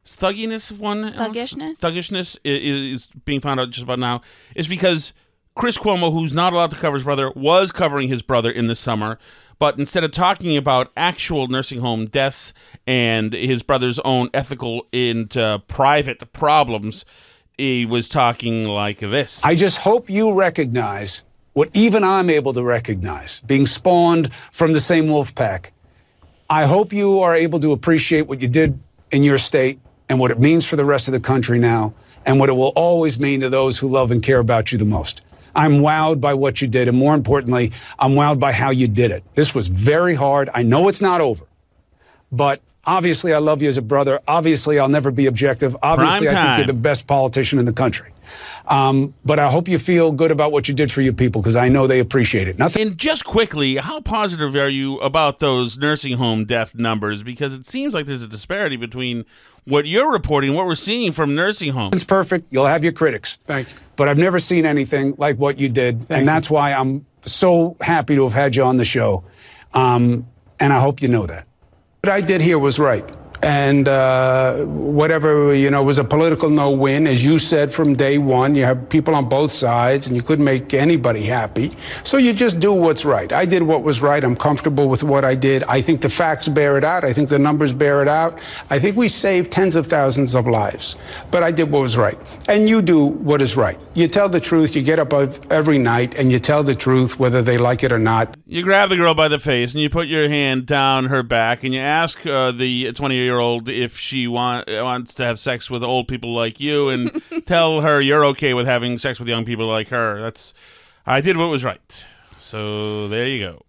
thugginess one else? Thuggishness? thuggishness is being found out just about now is because Chris Cuomo, who's not allowed to cover his brother, was covering his brother in the summer. But instead of talking about actual nursing home deaths and his brother's own ethical and uh, private problems, he was talking like this. I just hope you recognize what even I'm able to recognize, being spawned from the same wolf pack. I hope you are able to appreciate what you did in your state and what it means for the rest of the country now and what it will always mean to those who love and care about you the most. I'm wowed by what you did, and more importantly, I'm wowed by how you did it. This was very hard. I know it's not over, but obviously, I love you as a brother. Obviously, I'll never be objective. Obviously, I think you're the best politician in the country. Um, but I hope you feel good about what you did for your people because I know they appreciate it. Nothing. And just quickly, how positive are you about those nursing home death numbers? Because it seems like there's a disparity between what you're reporting, what we're seeing from nursing homes. It's perfect. You'll have your critics. Thank you. But I've never seen anything like what you did. and that's why I'm so happy to have had you on the show. Um, and I hope you know that. What I did here was right. And uh, whatever, you know, was a political no win. As you said from day one, you have people on both sides and you couldn't make anybody happy. So you just do what's right. I did what was right. I'm comfortable with what I did. I think the facts bear it out. I think the numbers bear it out. I think we saved tens of thousands of lives. But I did what was right. And you do what is right. You tell the truth. You get up every night and you tell the truth, whether they like it or not. You grab the girl by the face and you put your hand down her back and you ask uh, the 20 year old if she want, wants to have sex with old people like you and tell her you're okay with having sex with young people like her. That's I did what was right. So there you go.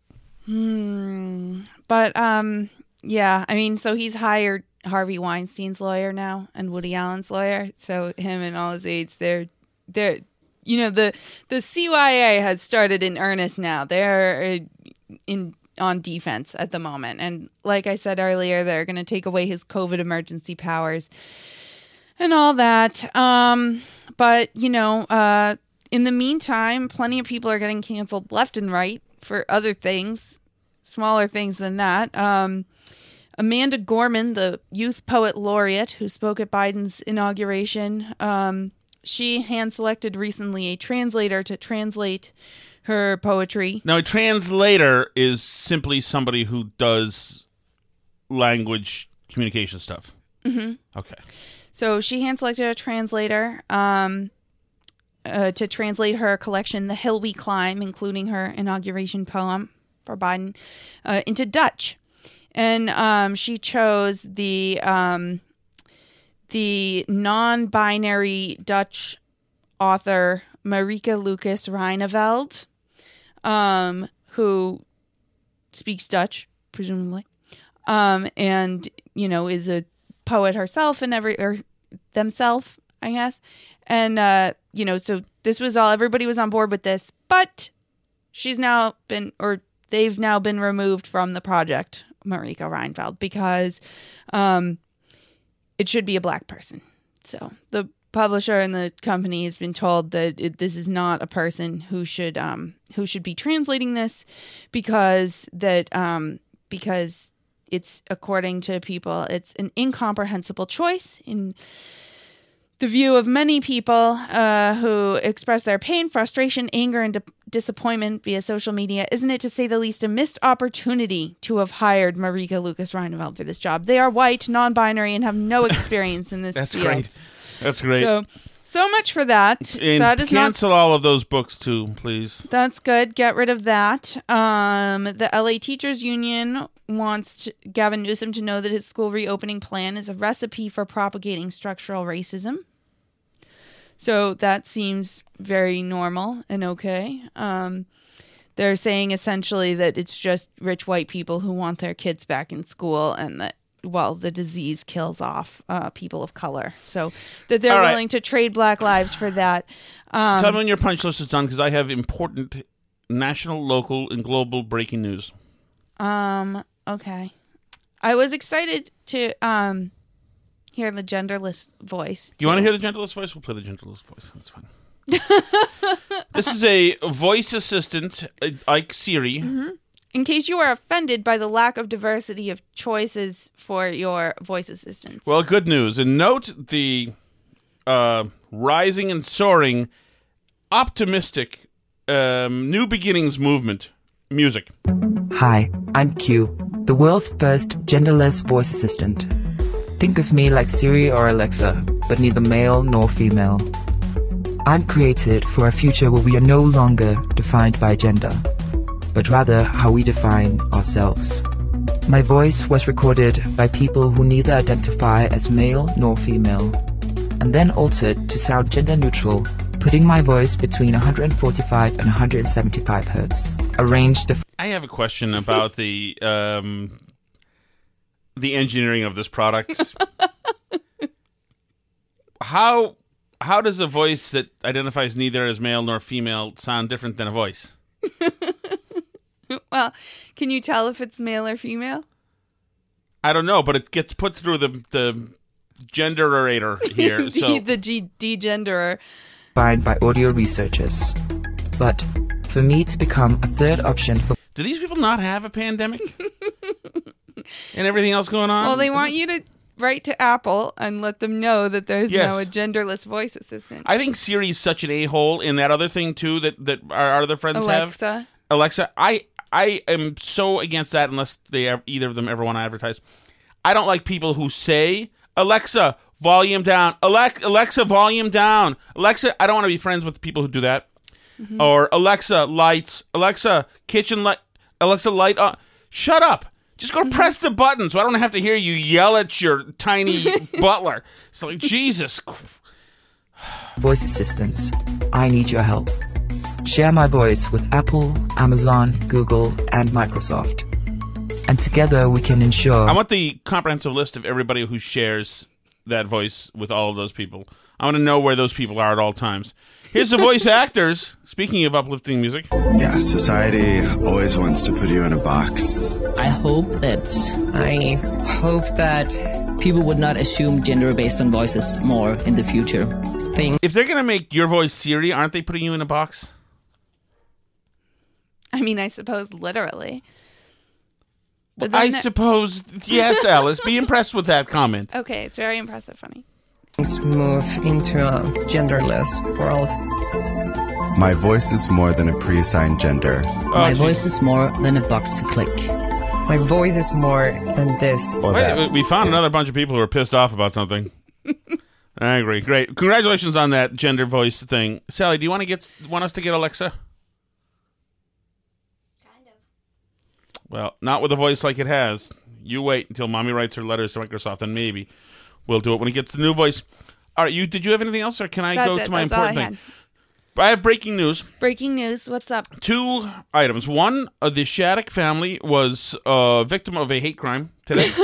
Hmm. But um, yeah. I mean, so he's hired Harvey Weinstein's lawyer now and Woody Allen's lawyer. So him and all his aides, they're they're you know the the CYA has started in earnest now. They're uh, in on defense at the moment, and like I said earlier, they're going to take away his COVID emergency powers and all that. Um, but you know, uh, in the meantime, plenty of people are getting canceled left and right for other things, smaller things than that. Um, Amanda Gorman, the youth poet laureate who spoke at Biden's inauguration, um, she hand selected recently a translator to translate her poetry. Now, a translator is simply somebody who does language communication stuff. hmm Okay. So she hand selected a translator um, uh, to translate her collection, The Hill We Climb, including her inauguration poem for Biden, uh, into Dutch. And um, she chose the um, the non-binary Dutch author Marieke Lucas Rijneveld, um, who speaks Dutch, presumably, um, and you know is a poet herself and every or themselves, I guess. And uh, you know, so this was all everybody was on board with this, but she's now been or they've now been removed from the project, Marieke Rijneveld, because um, it should be a black person. So the publisher and the company has been told that it, this is not a person who should um, who should be translating this because that um, because it's according to people it's an incomprehensible choice in the view of many people uh, who express their pain, frustration, anger, and di- disappointment via social media, isn't it to say the least a missed opportunity to have hired Marieke Lucas Rijneveld for this job? They are white, non binary, and have no experience in this That's field. great. That's great. So, so much for that. and that is not cancel all of those books too, please. that's good. Get rid of that. Um, the LA Teachers Union wants to, Gavin Newsom to know that his school reopening plan is a recipe for propagating structural racism. So that seems very normal and okay. Um, they're saying essentially that it's just rich white people who want their kids back in school and that well the disease kills off uh, people of color so that they're right. willing to trade black lives for that um, Tell me when your punch list is done because I have important national, local, and global breaking news. Um. Okay. I was excited to um hear the genderless voice. Do you want to hear the gentlest voice? We'll play the gentlest voice. That's fine. this is a voice assistant, uh, like Siri. Mhm. In case you are offended by the lack of diversity of choices for your voice assistants. Well, good news. And note the uh, rising and soaring, optimistic, um, new beginnings movement music. Hi, I'm Q, the world's first genderless voice assistant. Think of me like Siri or Alexa, but neither male nor female. I'm created for a future where we are no longer defined by gender, but rather how we define ourselves. My voice was recorded by people who neither identify as male nor female, and then altered to sound gender neutral, putting my voice between 145 and 175 hertz, a range defined I have a question about the um, the engineering of this product. how how does a voice that identifies neither as male nor female sound different than a voice? well, can you tell if it's male or female? I don't know, but it gets put through the the genderator here. the, so the G- degenderer. defined by audio researchers. But for me to become a third option for do these people not have a pandemic and everything else going on? Well, they want you to write to Apple and let them know that there's now a genderless voice assistant. I think Siri's such an a hole in that other thing too that that our, our other friends have. Alexa. Alexa, I I am so against that unless they either of them ever want to advertise. I don't like people who say Alexa volume down, Alexa volume down, Alexa. I don't want to be friends with people who do that. Mhm. Or Alexa lights, Alexa kitchen light, Alexa light on. Shut up. Just go press the button so I don't have to hear you yell at your tiny butler. It's like Jesus. voice assistants. I need your help. Share my voice with Apple, Amazon, Google, and Microsoft. And together we can ensure I want the comprehensive list of everybody who shares that voice with all of those people. I want to know where those people are at all times. Here's the voice actors. Speaking of uplifting music, Yeah, society always wants to put you in a box. I hope that I hope that people would not assume gender based on voices more in the future. Thing if they're gonna make your voice Siri, aren't they putting you in a box? I mean, I suppose literally. But I then it- suppose yes, Alice. Be impressed with that comment. Okay, it's very impressive, funny. things move into a genderless world. My voice is more than a pre-assigned gender. Oh, My voice is more than a box to click. My voice is more than this. Or Wait, we found another bunch of people who are pissed off about something. I agree. Great. Congratulations on that gender voice thing. Sally, do you want to get want us to get Alexa? Well, not with a voice like it has. You wait until mommy writes her letters to Microsoft, and maybe We'll do it when he gets the new voice. All right, you did you have anything else, or can I That's go it. to my That's all important I thing? I have breaking news. Breaking news. What's up? Two items. One, uh, the Shattuck family was a victim of a hate crime today.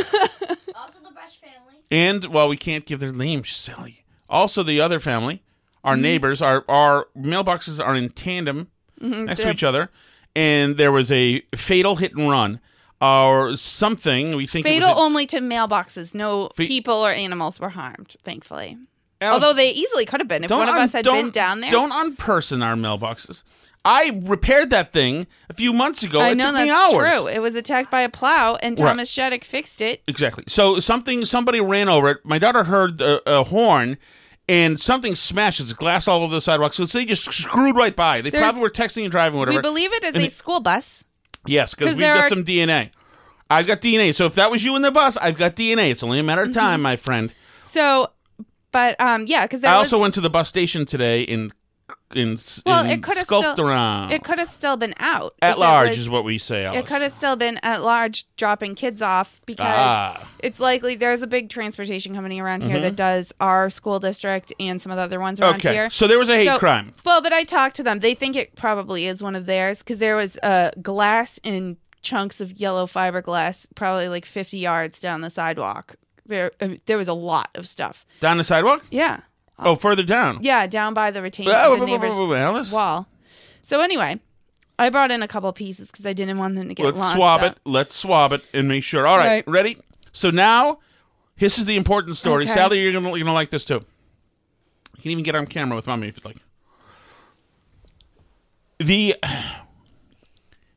Also, the Brush family. And well, we can't give their names, silly. Also, the other family, our Mhm. neighbors, our our mailboxes are in tandem Mhm, next to they're- each other, and there was a fatal hit and run or something. We think it was Fatal a- only to mailboxes. No Fe- people or animals were harmed, thankfully. Although they easily could have been if one of un- us had been down there. Don't unperson our mailboxes. I repaired that thing a few months ago. I it know took me that's hours. true. It was attacked by a plow, and Right. Thomas Shattuck fixed it. Exactly. So something somebody ran over it. My daughter heard a, a horn, and something smashes glass all over the sidewalk. So they just screwed right by. They There's- probably were texting and driving, whatever. We believe it is And a they- school bus. Yes, because we've got are- some DNA. I've got DNA. So if that was you in the bus, I've got DNA. It's only a matter of Mm-hmm. time, my friend. So, but um, yeah, because I was also went to the bus station today in in well, it could have still Sculptown. it could have still been out At large was- is what we say. Alice. It could have still been at large, dropping kids off because Ah. it's likely there's a big transportation company around here Mhm. that does our school district and some of the other ones around Okay, here. so there was a hate crime. Well, but I talked to them. They think it probably is one of theirs because there was uh, glass in chunks of yellow fiberglass, probably like 50 yards down the sidewalk. There, I mean, there was a lot of stuff. down the sidewalk. Yeah. Oh, further down. Yeah, down by the retaining the wait, wait, neighbor's wait, wait, wait, Alice. wall. So anyway, I brought in a couple pieces because I didn't want them to get lost. Let's swab it. Let's swab it and make sure. All right, Right. ready? So now, this is the important story. Okay. Sally, you're gonna you're gonna like this too. You can even get on camera with mommy if you'd like. The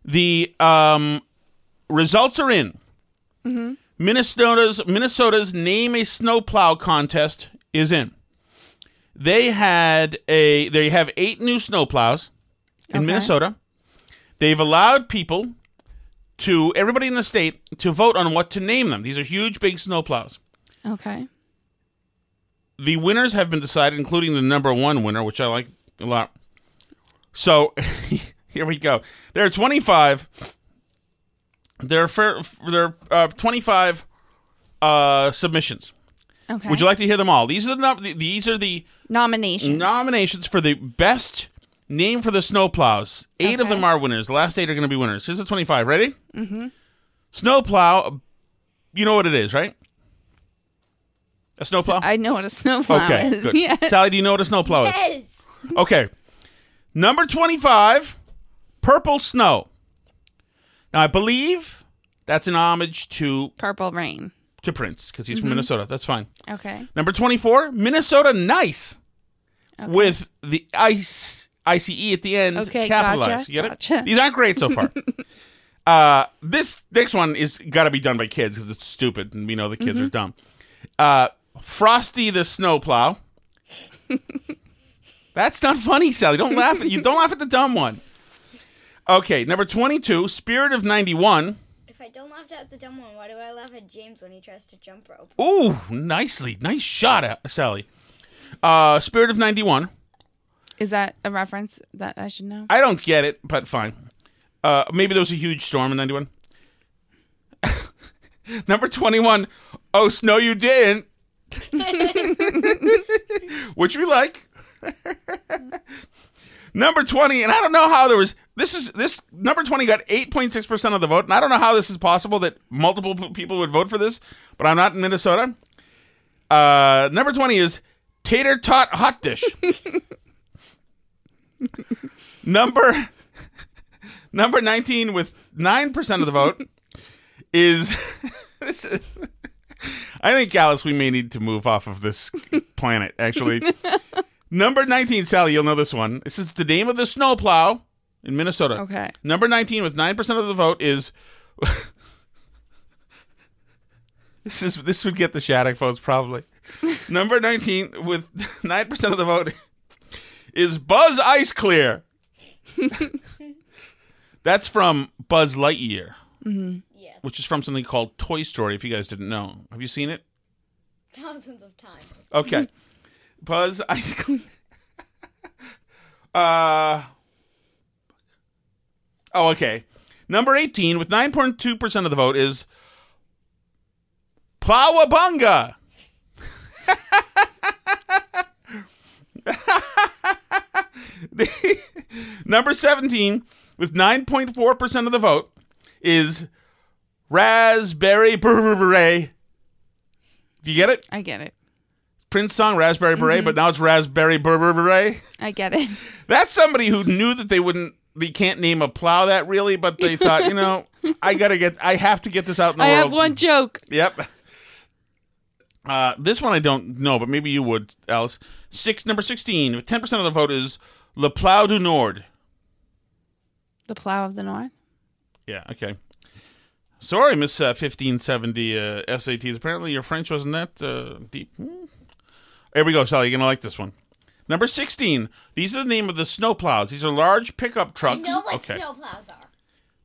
the um results are in. Mm-hmm. Minnesota's Minnesota's name a snowplow contest is in. They had a they have eight new snowplows in Okay. Minnesota. They've allowed people to everybody in the state to vote on what to name them. These are huge, big snowplows. Okay. The winners have been decided, including the number one winner, which I like a lot. So here we go. There are 25. There are fair, there are uh, 25 uh, submissions. Okay. Would you like to hear them all? These are the num- these are the nominations nominations for the best name for the snowplows. Eight of them are winners. The last eight are going to be winners. Here's the 25. Ready? Mm-hmm. Snowplow. You know what it is, right? A snowplow. I know what a snowplow okay, is. good. Yeah. Sally, do you know what a snowplow is? Yes. Okay. Number 25, Purple Snow. Now, I believe that's an homage to Purple Rain. To Prince because he's from Minnesota. That's fine. Okay. Number 24, Minnesota Nice with the ice ICE at the end Okay, capitalized. gotcha, You get gotcha. it? These aren't great so far. uh, this next one is got to be done by kids because it's stupid and we know the kids are Mhm. dumb. Uh, Frosty the Snowplow. That's not funny, Sally. Don't laugh at you. Don't laugh at the dumb one. Okay, number twenty-two, Spirit of ninety-one. If I don't laugh at the dumb one, why do I laugh at James when he tries to jump rope? Ooh, nicely, nice shot, uh, Sally. Uh, Spirit of ninety-one. Is that a reference that I should know? I don't get it, but fine. Uh, maybe there was a huge storm in ninety-one. number twenty-one. Oh, snow, you didn't. which we like. number 20, and I don't know how there was this is this number 20 got 8.6% of the vote, and I don't know how this is possible that multiple people would vote for this, but I'm not in Minnesota. Uh, number 20 is tater tot hot dish. number number 19 with 9% of the vote is this is I think Alice, we may need to move off of this planet. Actually, number nineteen, Sally, you'll know this one. This is the name of the snowplow in Minnesota. Okay. Number nineteen with nine percent of the vote is. this is this would get the Shattuck votes probably. number nineteen with nine percent of the vote is Buzz Ice Clear. That's from Buzz Lightyear Mm-hmm. which is from something called Toy Story. If you guys didn't know, have you seen it? Thousands of times. Okay, Buzz Ice Clear. uh oh, okay. Number eighteen with nine point two percent of the vote is Plowabunga. Number 17, with 9.4% of the vote, is Raspberry Beret. Do you get it? I get it. Prince song, Raspberry Beret, Mhm. but now it's Raspberry Beret. I get it. That's somebody who knew that they wouldn't, they can't name a plow that really, but they thought, you know, I gotta get, I have to get this out in the world. I world. have one joke. Yep. Uh, this one I don't know, but maybe you would, Alice. Six, number 16, with 10% of the vote is Le Plow du Nord. The plow of the north. Yeah, okay. Sorry, Miss uh, 1570 uh, SATs. Apparently your French wasn't that uh, deep. Hmm. Here we go, Sally. You're going to like this one. Number 16. These are the name of the snow plows. These are large pickup trucks. I know what okay. snowplows are.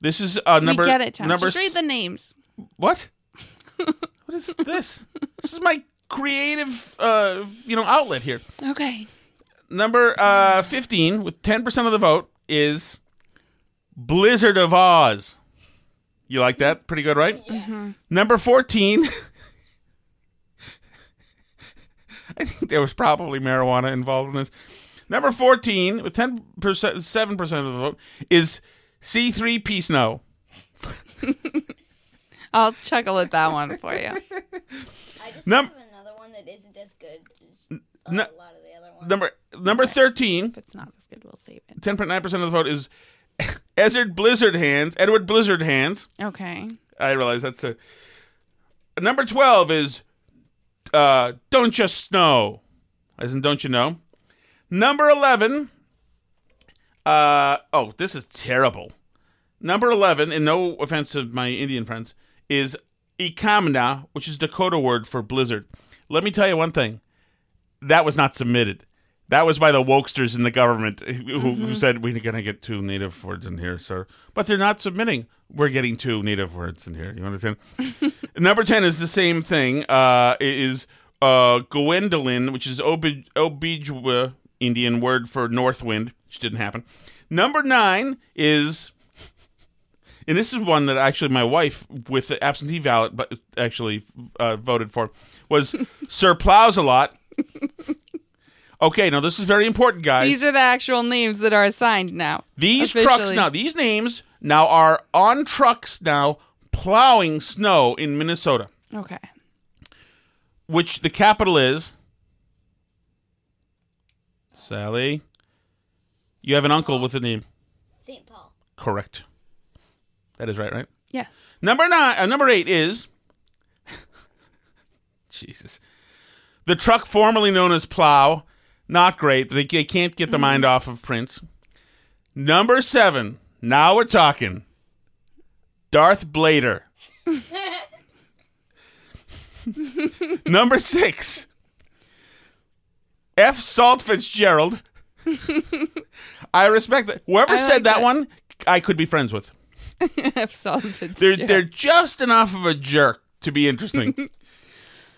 This is uh, number. we get it, Tom. Number Just read the names. What? what is this? this is my creative, uh, you know, outlet here. Okay. Number uh, 15, with 10% of the vote, is Blizzard of Oz. You like that? Pretty good, right? Mm-hmm. Number 14. I think there was probably marijuana involved in this. Number 14, with 10%, 7% of the vote, is C3P Snow. I'll chuckle at that one for you. I just Num- have another one that isn't as good as N- a lot of the other ones. Number number 13. If it's not as good, we'll save it. 10.9% of the vote is Ezard Blizzard Hands, Edward Blizzard Hands. Okay. I realize that's a. Number 12 is uh, Don't You Snow, as in Don't You Know. Number 11. Uh, oh, this is terrible. Number 11, and no offense to my Indian friends, is Ikamna, which is Dakota word for blizzard. Let me tell you one thing. That was not submitted. That was by the wokesters in the government who, who Mm-hmm. said we're going to get two native words in here, sir. But they're not submitting. We're getting two native words in here. You understand? Number 10 is the same thing. Uh, is uh, Gwendolyn, which is Obi- Obijwa Indian word for north wind, which didn't happen. Number 9 is and this is one that actually my wife with the absentee ballot but actually uh, voted for was Sir Plows a lot. Okay, now this is very important, guys. These are the actual names that are assigned now. These trucks now, these names now are on trucks now plowing snow in Minnesota, Okay. which the capital is. Sally, you have an uncle with a name. St. Paul. Correct. That is right, right? Yes. Number nine, uh, number eight is Jesus. The truck formerly known as Plow, not great, they, they can't get the mind off of Prince. Number seven, now we're talking. Darth Blader. Number six, F. Salt Fitzgerald. I respect that. Whoever I said like that it. one, I could be friends with. F. Salt They're Fitzgerald. they're just enough of a jerk to be interesting.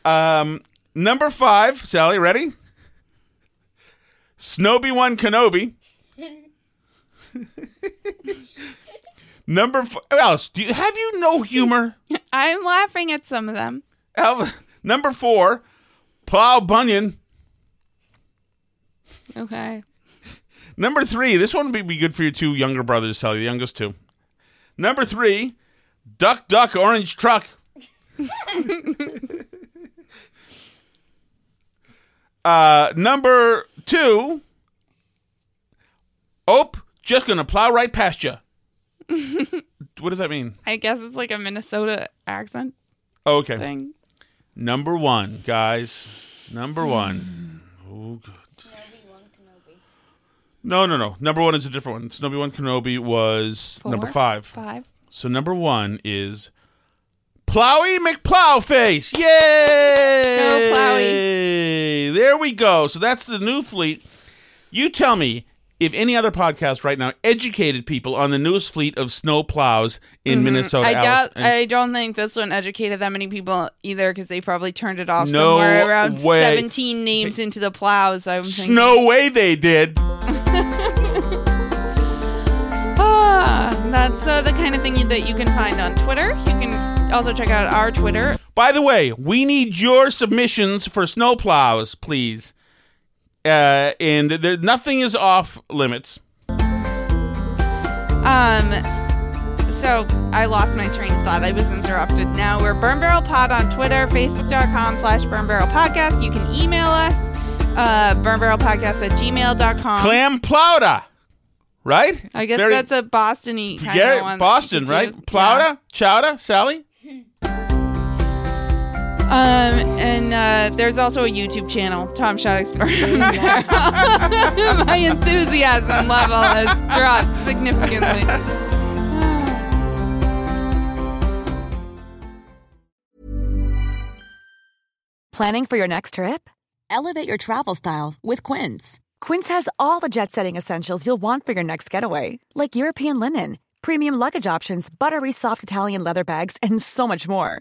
um, number five, Sally, ready? Snowy one Kenobi. number four. else? Do you have you no humor? I'm laughing at some of them. Alva, number four, Plow Bunyan. Okay. Number three, this one would be good for your two younger brothers, Sally, the youngest two. Number three, Duck Duck Orange Truck. uh, number two, Ope, just gonna plow right past you. what does that mean? I guess it's like a Minnesota accent Oh, okay. thing. Number one, guys. Number hmm. one. Oh, good. No, no, no. Number one is a different one. Snowy One Kenobi was Four? number five. Five. So number one is Plowy McPlowface. Yay! Go, Plowy. There we go. So that's the new fleet. You tell me if any other podcast right now educated people on the newest fleet of snow plows in Mhm. Minnesota. I doubt. And- I don't think this one educated that many people either, because they probably turned it off No somewhere around way. seventeen names into the plows. I'm thinking. Snow way they did. Ah, that's uh, the kind of thing you, that you can find on Twitter. You can also check out our Twitter. By the way, we need your submissions for snowplows, please. Uh, and there, nothing is off limits. Um, so I lost my train of thought. I was interrupted. Now we're Burn Barrel Pod on Twitter, Facebook.com slash Burn Barrel Podcast. You can email us, uh, Podcast at gmail.com. Clam plowda, right? I guess Very- that's a Boston-y kind of one. Boston, right? do. Plowda, chowda, Sally. Um, and uh, there's also a YouTube channel, Tom Shattuck's Burn Barrel. My enthusiasm level has dropped significantly. Planning for your next trip? Elevate your travel style with Quince. Quince has all the jet setting essentials you'll want for your next getaway, like European linen, premium luggage options, buttery soft Italian leather bags, and so much more.